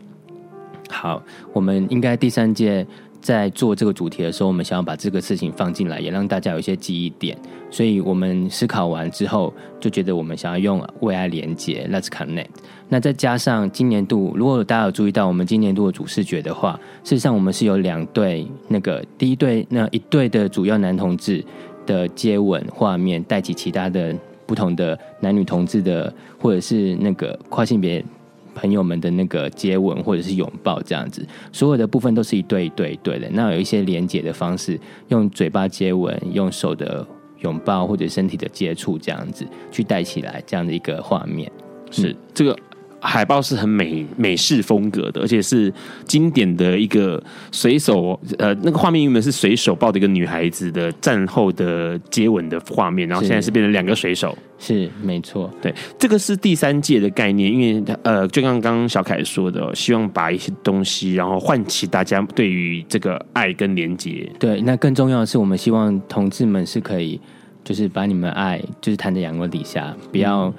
C: 好，我们应该第三届在做这个主题的时候，我们想要把这个事情放进来，也让大家有一些记忆点。所以我们思考完之后，就觉得我们想要用为爱连接，Let's connect。那再加上今年度，如果大家有注意到我们今年度的主视觉的话，事实上我们是有两对，那个第一对那一对的主要男同志。的接吻画面，带起其他的不同的男女同志的，或者是那个跨性别朋友们的那个接吻，或者是拥抱这样子，所有的部分都是一对一对一对的。那有一些连接的方式，用嘴巴接吻，用手的拥抱或者身体的接触这样子去带起来这样的一个画面，
B: 是这个。海报是很美美式风格的，而且是经典的一个随手呃，那个画面原本是随手抱的一个女孩子的战后的接吻的画面，然后现在是变成两个水手，
C: 是没错，
B: 对，这个是第三届的概念，因为呃，就刚刚小凯说的，希望把一些东西，然后唤起大家对于这个爱跟连结。
C: 对，那更重要的是，我们希望同志们是可以，就是把你们爱，就是摊在阳光底下，不要。嗯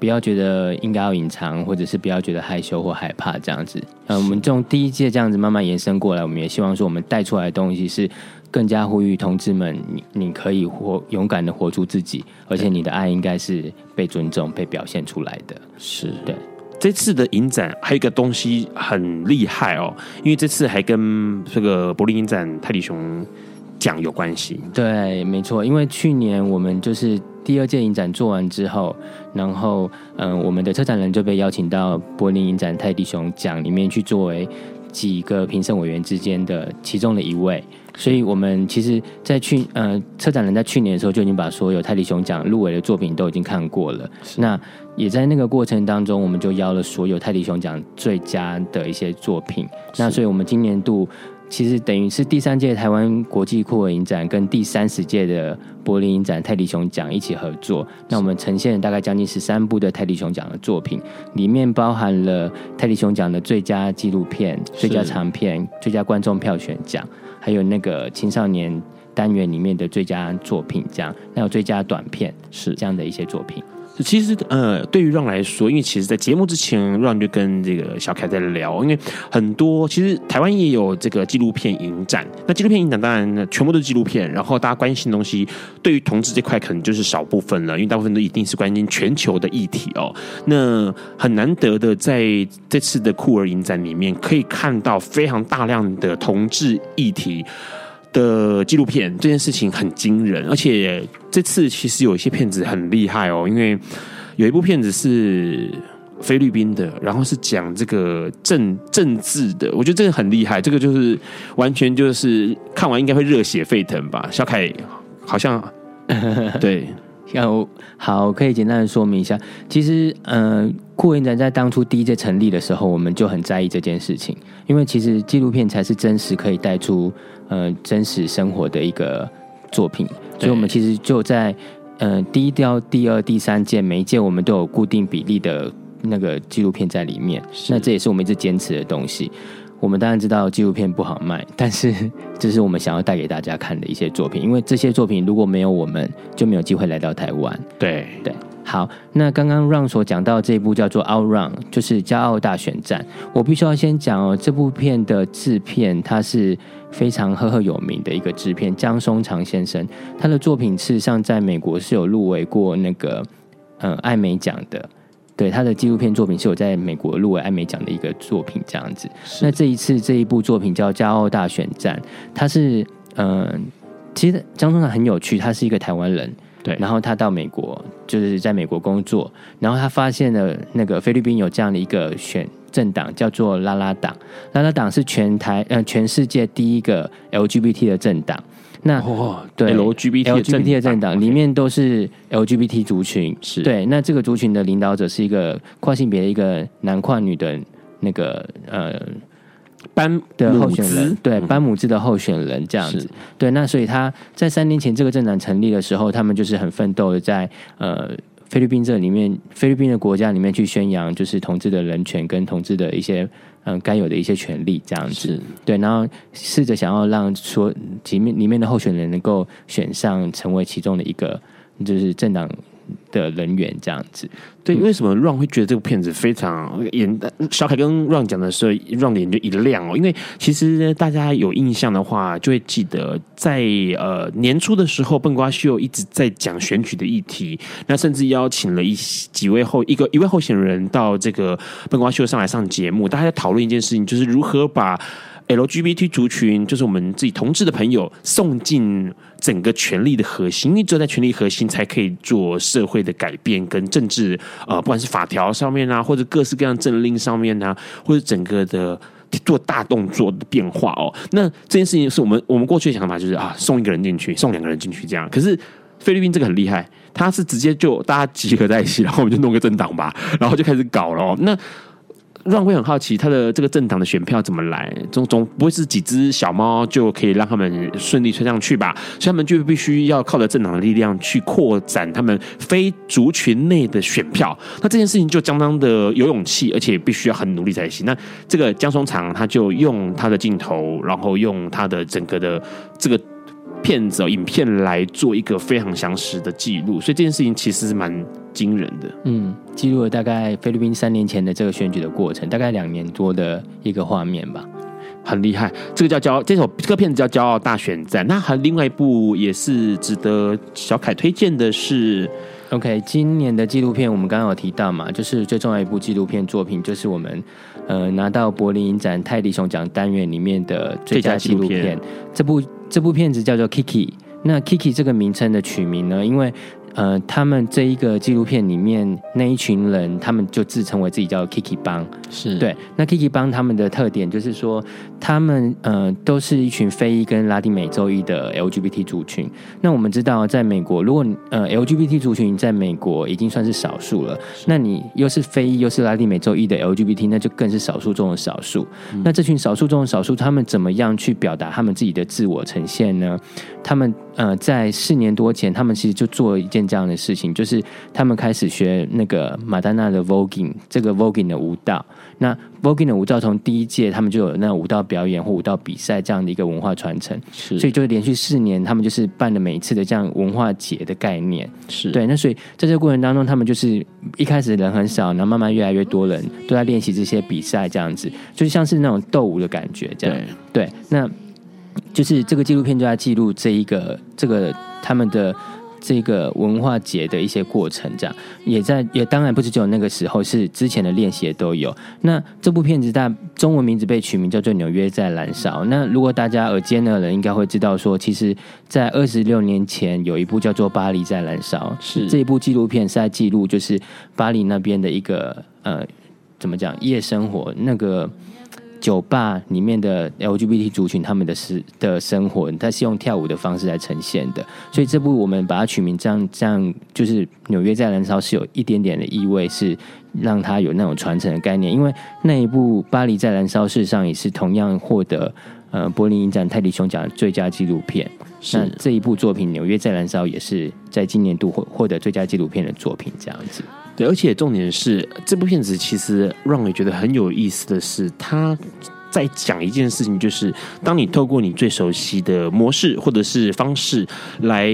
C: 不要觉得应该要隐藏，或者是不要觉得害羞或害怕这样子。呃，我们从第一届这样子慢慢延伸过来，我们也希望说，我们带出来的东西是更加呼吁同志们，你你可以活勇敢的活出自己，而且你的爱应该是被尊重、被表现出来的。
B: 是
C: 对。
B: 这次的影展还有一个东西很厉害哦，因为这次还跟这个柏林影展泰迪熊奖有关系。
C: 对，没错，因为去年我们就是。第二届影展做完之后，然后嗯，我们的策展人就被邀请到柏林影展泰迪熊奖里面去作为几个评审委员之间的其中的一位。所以，我们其实，在去呃，策展人在去年的时候就已经把所有泰迪熊奖入围的作品都已经看过了。那也在那个过程当中，我们就邀了所有泰迪熊奖最佳的一些作品。那所以我们今年度。其实等于是第三届台湾国际酷儿影展跟第三十届的柏林影展泰迪熊奖一起合作。那我们呈现了大概将近十三部的泰迪熊奖的作品，里面包含了泰迪熊奖的最佳纪录片、最佳长片、最佳观众票选奖，还有那个青少年单元里面的最佳作品奖，还有最佳短片，是这样的一些作品。
B: 其实，呃，对于 Ron 来说，因为其实，在节目之前，Ron 就跟这个小凯在聊，因为很多其实台湾也有这个纪录片影展。那纪录片影展当然全部都是纪录片，然后大家关心的东西，对于同志这块可能就是少部分了，因为大部分都一定是关心全球的议题哦。那很难得的，在这次的酷儿影展里面，可以看到非常大量的同志议题。的纪录片这件事情很惊人，而且这次其实有一些片子很厉害哦，因为有一部片子是菲律宾的，然后是讲这个政政治的，我觉得这个很厉害，这个就是完全就是看完应该会热血沸腾吧。小凯好像对。
C: 要好，可以简单的说明一下。其实，呃，酷儿影展在当初第一届成立的时候，我们就很在意这件事情，因为其实纪录片才是真实可以带出呃真实生活的一个作品，所以我们其实就在呃第一、第二、第二、第三届每一届，我们都有固定比例的那个纪录片在里面。那这也是我们一直坚持的东西。我们当然知道纪录片不好卖，但是 这是我们想要带给大家看的一些作品。因为这些作品如果没有我们，就没有机会来到台湾。
B: 对
C: 对，好，那刚刚 Ron 所讲到这一部叫做《OutRun》，就是《骄傲大选战》。我必须要先讲哦，这部片的制片他是非常赫赫有名的一个制片江松长先生，他的作品事实上在美国是有入围过那个嗯艾美奖的。对，他的纪录片作品是有在美国入围艾美奖的一个作品，这样子。那这一次这一部作品叫《骄傲大选战》，他是嗯、呃，其实张中长很有趣，他是一个台湾人，对，然后他到美国就是在美国工作，然后他发现了那个菲律宾有这样的一个选政党，叫做拉拉党，拉拉党是全台呃全世界第一个 LGBT 的政党。那、哦、对
B: LGBT
C: LGBT 的政党里面都是 LGBT 族群，
B: 是
C: 对。那这个族群的领导者是一个跨性别的一个男跨女的那个呃班的候选人，对班姆兹的候选人这样子。对，那所以他在三年前这个政党成立的时候，他们就是很奋斗的在呃菲律宾这里面，菲律宾的国家里面去宣扬就是同志的人权跟同志的一些。嗯，该有的一些权利这样子，对，然后试着想要让说里面里面的候选人能够选上，成为其中的一个，就是政党。的人员这样子，
B: 对，为什么 Ron 会觉得这部片子非常眼？小凯跟 Ron 讲的时候，Ron 脸就一亮哦。因为其实大家有印象的话，就会记得在呃年初的时候，笨瓜秀一直在讲选举的议题，那甚至邀请了一几位候一个一位候选人到这个笨瓜秀上来上节目，大家在讨论一件事情，就是如何把。LGBT 族群就是我们自己同志的朋友，送进整个权力的核心，因为只有在权力核心，才可以做社会的改变跟政治，呃，不管是法条上面啊，或者各式各样政令上面啊，或者整个的做大动作的变化哦。那这件事情是我们我们过去的想法，就是啊，送一个人进去，送两个人进去这样。可是菲律宾这个很厉害，他是直接就大家集合在一起，然后我们就弄个政党吧，然后就开始搞了哦。那让会很好奇，他的这个政党的选票怎么来？总总不会是几只小猫就可以让他们顺利吹上去吧？所以他们就必须要靠着政党的力量去扩展他们非族群内的选票。那这件事情就相当的有勇气，而且必须要很努力才行。那这个江松长他就用他的镜头，然后用他的整个的这个。片子、影片来做一个非常详实的记录，所以这件事情其实是蛮惊人的。
C: 嗯，记录了大概菲律宾三年前的这个选举的过程，大概两年多的一个画面吧，
B: 很厉害。这个叫骄，这首这个片子叫《骄傲大选战》。那还另外一部也是值得小凯推荐的是
C: ，OK，今年的纪录片我们刚刚有提到嘛，就是最重要一部纪录片作品，就是我们呃拿到柏林影展泰迪熊奖单元里面的最佳纪录片，这部。这部片子叫做《Kiki》，那《Kiki》这个名称的取名呢，因为呃，他们这一个纪录片里面那一群人，他们就自称为自己叫 Kiki 帮，
B: 是
C: 对。那 Kiki 帮他们的特点就是说，他们呃都是一群非裔跟拉丁美洲裔的 LGBT 族群。那我们知道，在美国，如果呃 LGBT 族群在美国已经算是少数了，那你又是非裔又是拉丁美洲裔的 LGBT，那就更是少数中的少数。嗯、那这群少数中的少数，他们怎么样去表达他们自己的自我呈现呢？他们呃在四年多前，他们其实就做了一件。这样的事情，就是他们开始学那个马丹娜的 Voguing，这个 Voguing 的舞蹈。那 Voguing 的舞蹈从第一届他们就有那舞蹈表演或舞蹈比赛这样的一个文化传承，是所以就连续四年，他们就是办了每一次的这样文化节的概念。是对，那所以在这个过程当中，他们就是一开始人很少，然后慢慢越来越多人都在练习这些比赛，这样子就是像是那种斗舞的感觉，这样对，对。那就是这个纪录片就在记录这一个这个他们的。这个文化节的一些过程，这样也在也当然不是只有那个时候，是之前的练习也都有。那这部片子它中文名字被取名叫做《纽约在燃烧》。那如果大家耳尖的人应该会知道，说其实，在二十六年前有一部叫做《巴黎在燃烧》，是这一部纪录片是在记录就是巴黎那边的一个呃怎么讲夜生活那个。酒吧里面的 LGBT 族群，他们的是的生活，它是用跳舞的方式来呈现的，所以这部我们把它取名这样，这样就是纽约在燃烧，是有一点点的意味，是让它有那种传承的概念。因为那一部巴黎在燃烧，事实上也是同样获得呃柏林影展泰迪熊奖最佳纪录片。那这一部作品纽约在燃烧，也是在今年度获获得最佳纪录片的作品，这样子。
B: 对，而且重点是这部片子其实让你觉得很有意思的是，他在讲一件事情，就是当你透过你最熟悉的模式或者是方式来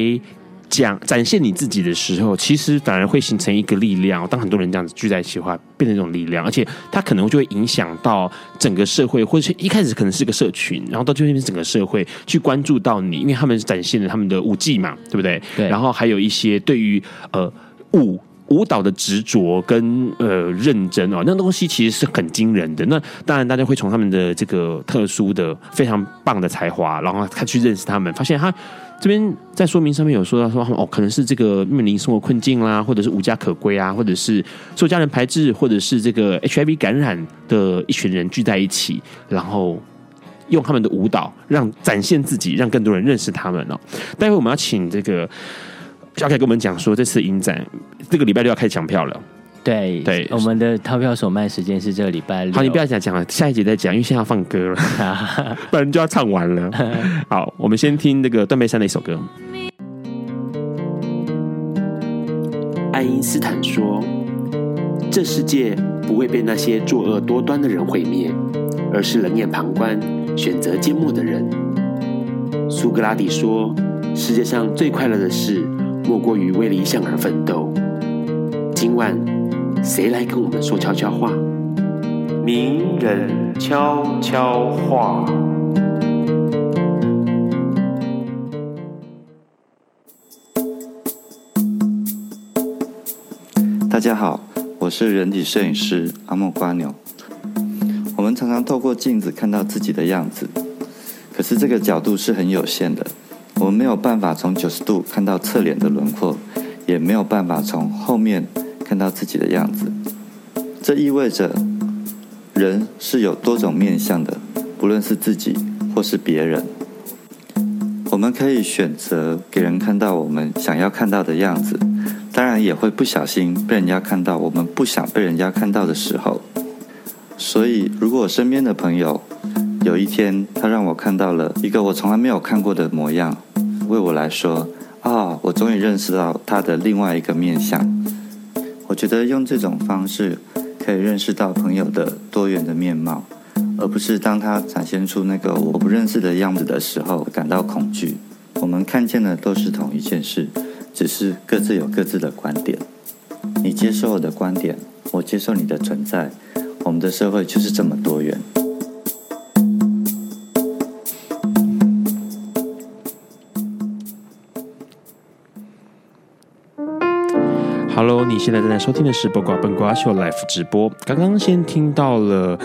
B: 讲展现你自己的时候，其实反而会形成一个力量。当很多人这样子聚在一起的话，变成一种力量，而且它可能就会影响到整个社会，或者是一开始可能是个社群，然后到最后面整个社会去关注到你，因为他们展现了他们的舞技嘛，对不对？对。然后还有一些对于呃舞。舞蹈的执着跟呃认真哦，那东西其实是很惊人的。那当然，大家会从他们的这个特殊的、非常棒的才华，然后他去认识他们，发现他这边在说明上面有说到说，哦，可能是这个面临生活困境啦，或者是无家可归啊，或者是受家人排斥，或者是这个 HIV 感染的一群人聚在一起，然后用他们的舞蹈让展现自己，让更多人认识他们哦。待会我们要请这个。小凯跟我们讲说，这次影展这个礼拜六要开抢票了。
C: 对对，我们的套票首卖时间是这个礼拜六。
B: 好，你不要讲讲了，下一集再讲，因为现在要放歌了，不然就要唱完了。好，我们先听那个断背山的一首歌。
A: 爱因斯坦说：“这世界不会被那些作恶多端的人毁灭，而是冷眼旁观、选择缄默的人。”苏格拉底说：“世界上最快乐的事。”莫过于为理想而奋斗。今晚，谁来跟我们说悄悄话？名人悄悄话。
D: 大家好，我是人体摄影师阿莫瓜牛。我们常常透过镜子看到自己的样子，可是这个角度是很有限的。我们没有办法从九十度看到侧脸的轮廓，也没有办法从后面看到自己的样子。这意味着，人是有多种面相的，不论是自己或是别人。我们可以选择给人看到我们想要看到的样子，当然也会不小心被人家看到我们不想被人家看到的时候。所以，如果我身边的朋友有一天他让我看到了一个我从来没有看过的模样。为我来说，啊、我终于认识到他的另外一个面相。我觉得用这种方式可以认识到朋友的多元的面貌，而不是当他展现出那个我不认识的样子的时候感到恐惧。我们看见的都是同一件事，只是各自有各自的观点。你接受我的观点，我接受你的存在，我们的社会就是这么多元。
B: 现在正在收听的是《八卦笨瓜秀》Live 直播。刚刚先听到了《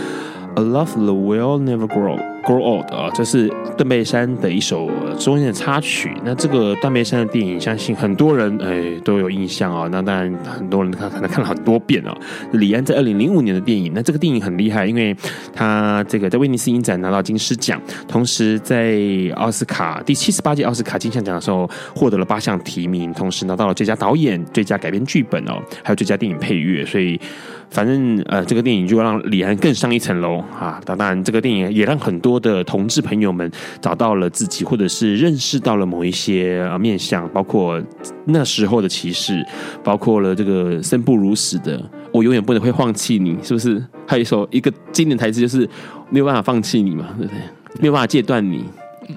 B: A Love That Will Never Grow》Grow Old 啊，这是断背山的一首中间的插曲。那这个断背山的电影，相信很多人哎都有印象啊。那当然，很多人看可能看了很多遍啊。李安在二零零五年的电影，那这个电影很厉害，因为他这个在威尼斯影展拿到金狮奖，同时在奥斯卡第七十八届奥斯卡金像奖的时候获得了八项提名，同时拿到了最佳导演、最佳改编剧本哦，还有最佳电影配乐，所以。反正呃，这个电影就让李安更上一层楼啊！当然，这个电影也让很多的同志朋友们找到了自己，或者是认识到了某一些面相，包括那时候的歧视，包括了这个生不如死的，我永远不能会放弃你，是不是？还有一首一个经典台词就是没有办法放弃你嘛，对不对？没有办法戒断你，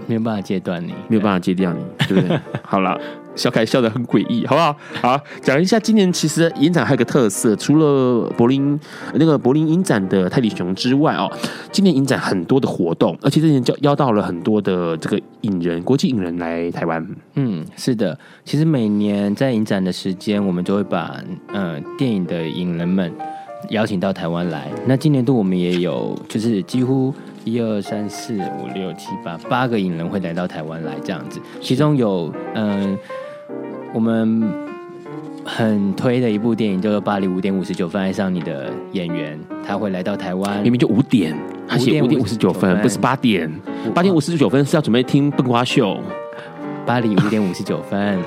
C: 没有办法戒断你，
B: 没有办法戒掉你，对不对？好了。小凯笑得很诡异，好不好？好，讲一下今年其实影展还有个特色，除了柏林那个柏林影展的泰迪熊之外哦，今年影展很多的活动，而且这年就邀到了很多的这个影人，国际影人来台湾。
C: 嗯，是的，其实每年在影展的时间，我们就会把嗯、呃、电影的影人们邀请到台湾来。那今年度我们也有，就是几乎。一二三四五六七八八个影人会来到台湾来这样子，其中有嗯、我们很推的一部电影叫做《巴黎五点五十九分爱上你的演员》，他会来到台湾，
B: 明明就五点，他写五点五十九分，不是八点，八点五十九分是要准备听笨瓜秀，
C: 巴黎五点五十九分，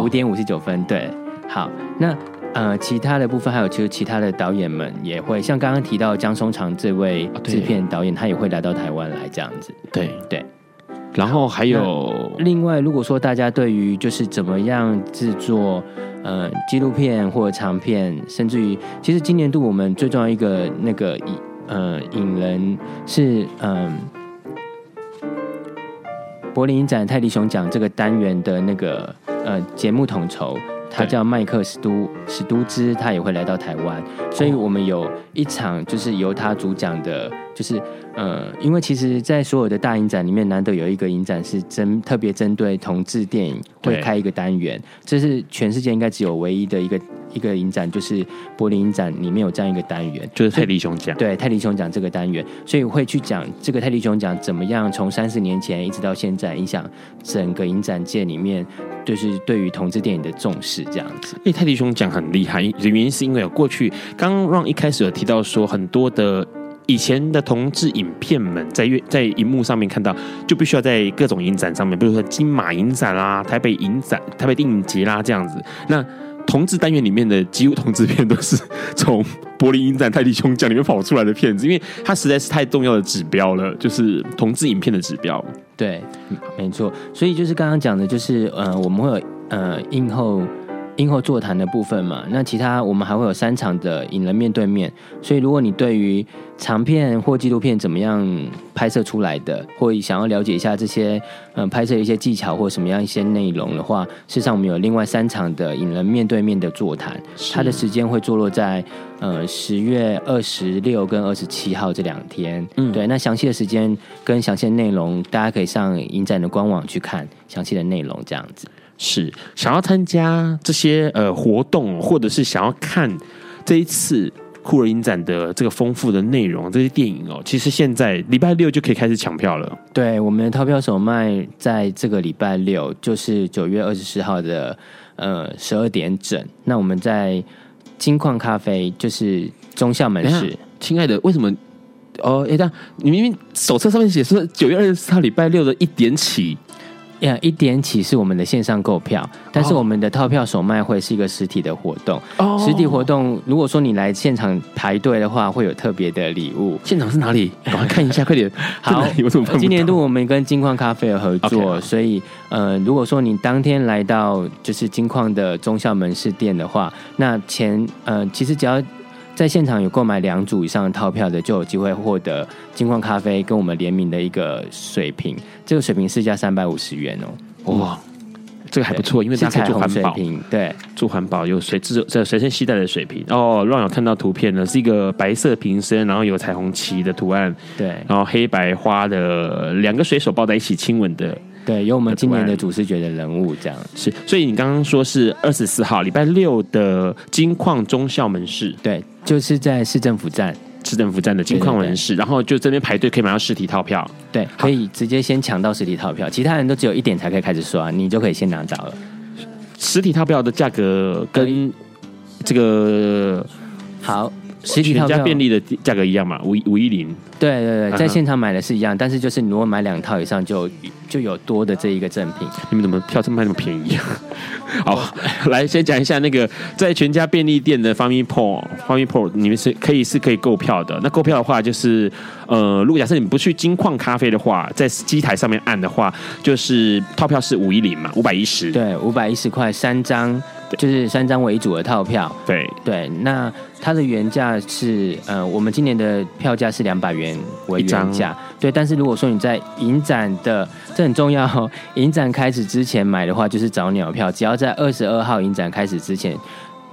C: 五点五十九分，对，好，那。呃，其他的部分还有，其实其他的导演们也会，像刚刚提到江松长这位制片导演，他也会来到台湾来这样子。
B: 对。
C: 对，
B: 然后还有
C: 另外，如果说大家对于就是怎么样制作呃纪录片或者长片，甚至于其实今年度我们最重要一个那个影呃影人是嗯、呃、柏林影展泰迪熊奖这个单元的那个呃节目统筹。他叫麦克史都史都兹，他也会来到台湾，所以我们有一场就是由他主讲的，就是呃，因为其实，在所有的大影展里面，难得有一个影展是针特别针对同志电影会开一个单元，这是全世界应该只有唯一的一个。一个影展就是柏林影展里面有这样一个单元，
B: 就是泰迪熊奖。
C: 对，泰迪熊奖这个单元，所以会去讲这个泰迪熊奖怎么样从三十年前一直到现在影响整个影展界里面，就是对于同志电影的重视这样子。
B: 因为泰迪熊奖很厉害，原因是因为有过去刚刚 Ron 一开始有提到说，很多的以前的同志影片们在月在荧幕上面看到，就必须要在各种影展上面，比如说金马影展啦、台北影展、台北电影节啦这样子，那。同志单元里面的几乎同志片都是 从柏林影展泰迪熊奖里面跑出来的片子，因为它实在是太重要的指标了，就是同志影片的指标。
C: 对，没错。所以就是刚刚讲的，就是呃，我们会有呃映后。映后座谈的部分嘛，那其他我们还会有三场的影人面对面，所以如果你对于长片或纪录片怎么样拍摄出来的，或想要了解一下这些嗯、呃、拍摄一些技巧或什么样一些内容的话，事实上我们有另外三场的影人面对面的座谈，它的时间会坐落在呃十月二十六跟二十七号这两天，嗯，对，那详细的时间跟详细的内容，大家可以上影展的官网去看详细的内容，这样子。
B: 是想要参加这些呃活动，或者是想要看这一次酷儿影展的这个丰富的内容，这些电影哦，其实现在礼拜六就可以开始抢票了。
C: 对，我们的套票首卖在这个礼拜六，就是九月二十四号的呃十二点整。那我们在金矿咖啡，就是中校门市。
B: 亲爱的，为什么？哦，哎，这样你明明手册上面写说九月二十四号礼拜六的一点起。
C: 呀，一点起是我们的线上购票，但是我们的套票首卖会是一个实体的活动。哦，实体活动，如果说你来现场排队的话，会有特别的礼物。
B: 现场是哪里？赶快看一下，快点。
C: 好，今年度我们跟金矿咖啡有合作，所以呃，如果说你当天来到就是金矿的中校门市店的话，那前呃，其实只要。在现场有购买两组以上的套票的，就有机会获得金矿咖啡跟我们联名的一个水瓶。这个水瓶市价三百五十元哦。哇，这个还不错，因为它可以做环保。对，做环保有随自这随身携带的水瓶。哦，让我看到图片呢，是一个白色瓶身，然后有彩虹旗的图案。对，然后黑白花的两个水手抱在一起亲吻的。对，有我们今年的主视觉的人物这样是。所以你刚刚说是二十四号礼拜六的金矿中校门市。对。就是在市政府站
B: 市政府站的金矿门市，然后就这边排队可以买到实体套票。
C: 对，可以直接先抢到实体套票，其他人都只有一点才可以开始刷，你就可以先拿到了。
B: 实体套票的价格跟这个
C: 好。实体套票
B: 全家便利的价格一样嘛？五五一零。
C: 对对对，在现场买的是一样，但是就是你如果买两套以上就，就就有多的这一个赠品。
B: 你们怎么票这么卖那么便宜啊？好，来先讲一下那个在全家便利店的 FamiPort，FamiPort 你们是可以是可以购票的。那购票的话，就是呃，如果假设你们不去金矿咖啡的话，在机台上面按的话，就是套票是五一零嘛，五百一十。
C: 对，五百一十块三张。就是三张为主的套票，
B: 对
C: 对，那它的原价是呃，我们今年的票价是两百元为原价，对。但是如果说你在影展的，这很重要哦，影展开始之前买的话，就是早鸟票，只要在二十二号影展开始之前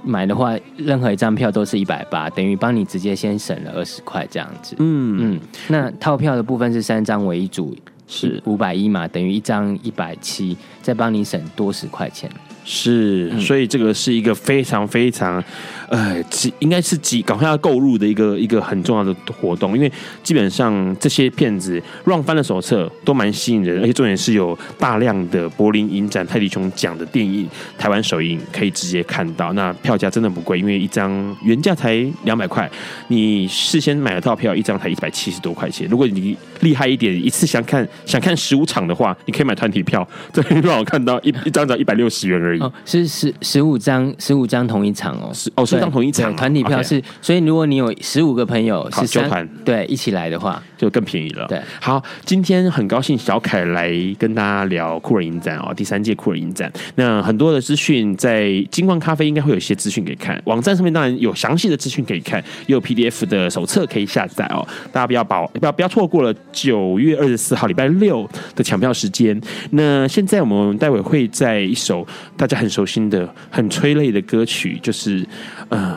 C: 买的话，任何一张票都是一百八，等于帮你直接先省了二十块这样子。嗯嗯，那套票的部分是三张为一组，是五百一嘛，等于一张一百七，再帮你省多十块钱。
B: 是，所以这个是一个非常非常，呃，应该是急赶快要购入的一个一个很重要的活动，因为基本上这些片子 run 翻的手册都蛮吸引人，而且重点是有大量的柏林影展泰迪熊奖的电影台湾首映可以直接看到，那票价真的不贵，因为一张原价才两百块，你事先买了套票一张才一百七十多块钱，如果你厉害一点，一次想看想看十五场的话，你可以买团体票，这边让我看到一一张只要一百六十元而已。
C: 哦，是十十五张，十五张同一场哦，
B: 是哦，十张同一场，
C: 团体票是.所以如果你有十五个朋友是三
B: 团，
C: 对，一起来的话
B: 就更便宜了。
C: 对，
B: 好，今天很高兴小凯来跟大家聊酷儿影展哦，第三届酷儿影展。那很多的资讯在金光咖啡应该会有一些资讯可以看，网站上面当然有详细的资讯可以看，也有 PDF 的手册可以下载哦。大家不要保，不要不要错过了九月二十四号礼拜六的抢票时间。那现在我们待会会在一首大家很熟悉的、很催泪的歌曲，就是呃，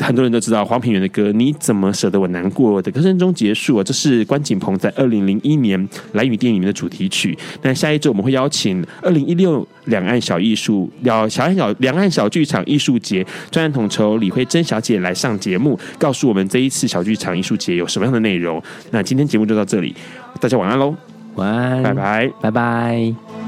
B: 很多人都知道黄品源的歌《你怎么舍得我难过》的歌声中结束啊。这是关锦鹏在二零零一年蓝雨电影里面的主题曲。那下一周我们会邀请二零一六两岸小艺术、小小小两岸小剧场艺术节专案统筹李慧珍小姐来上节目，告诉我们这一次小剧场艺术节有什么样的内容。那今天节目就到这里，大家晚安喽，
C: 晚安，
B: 拜拜，
C: 拜拜。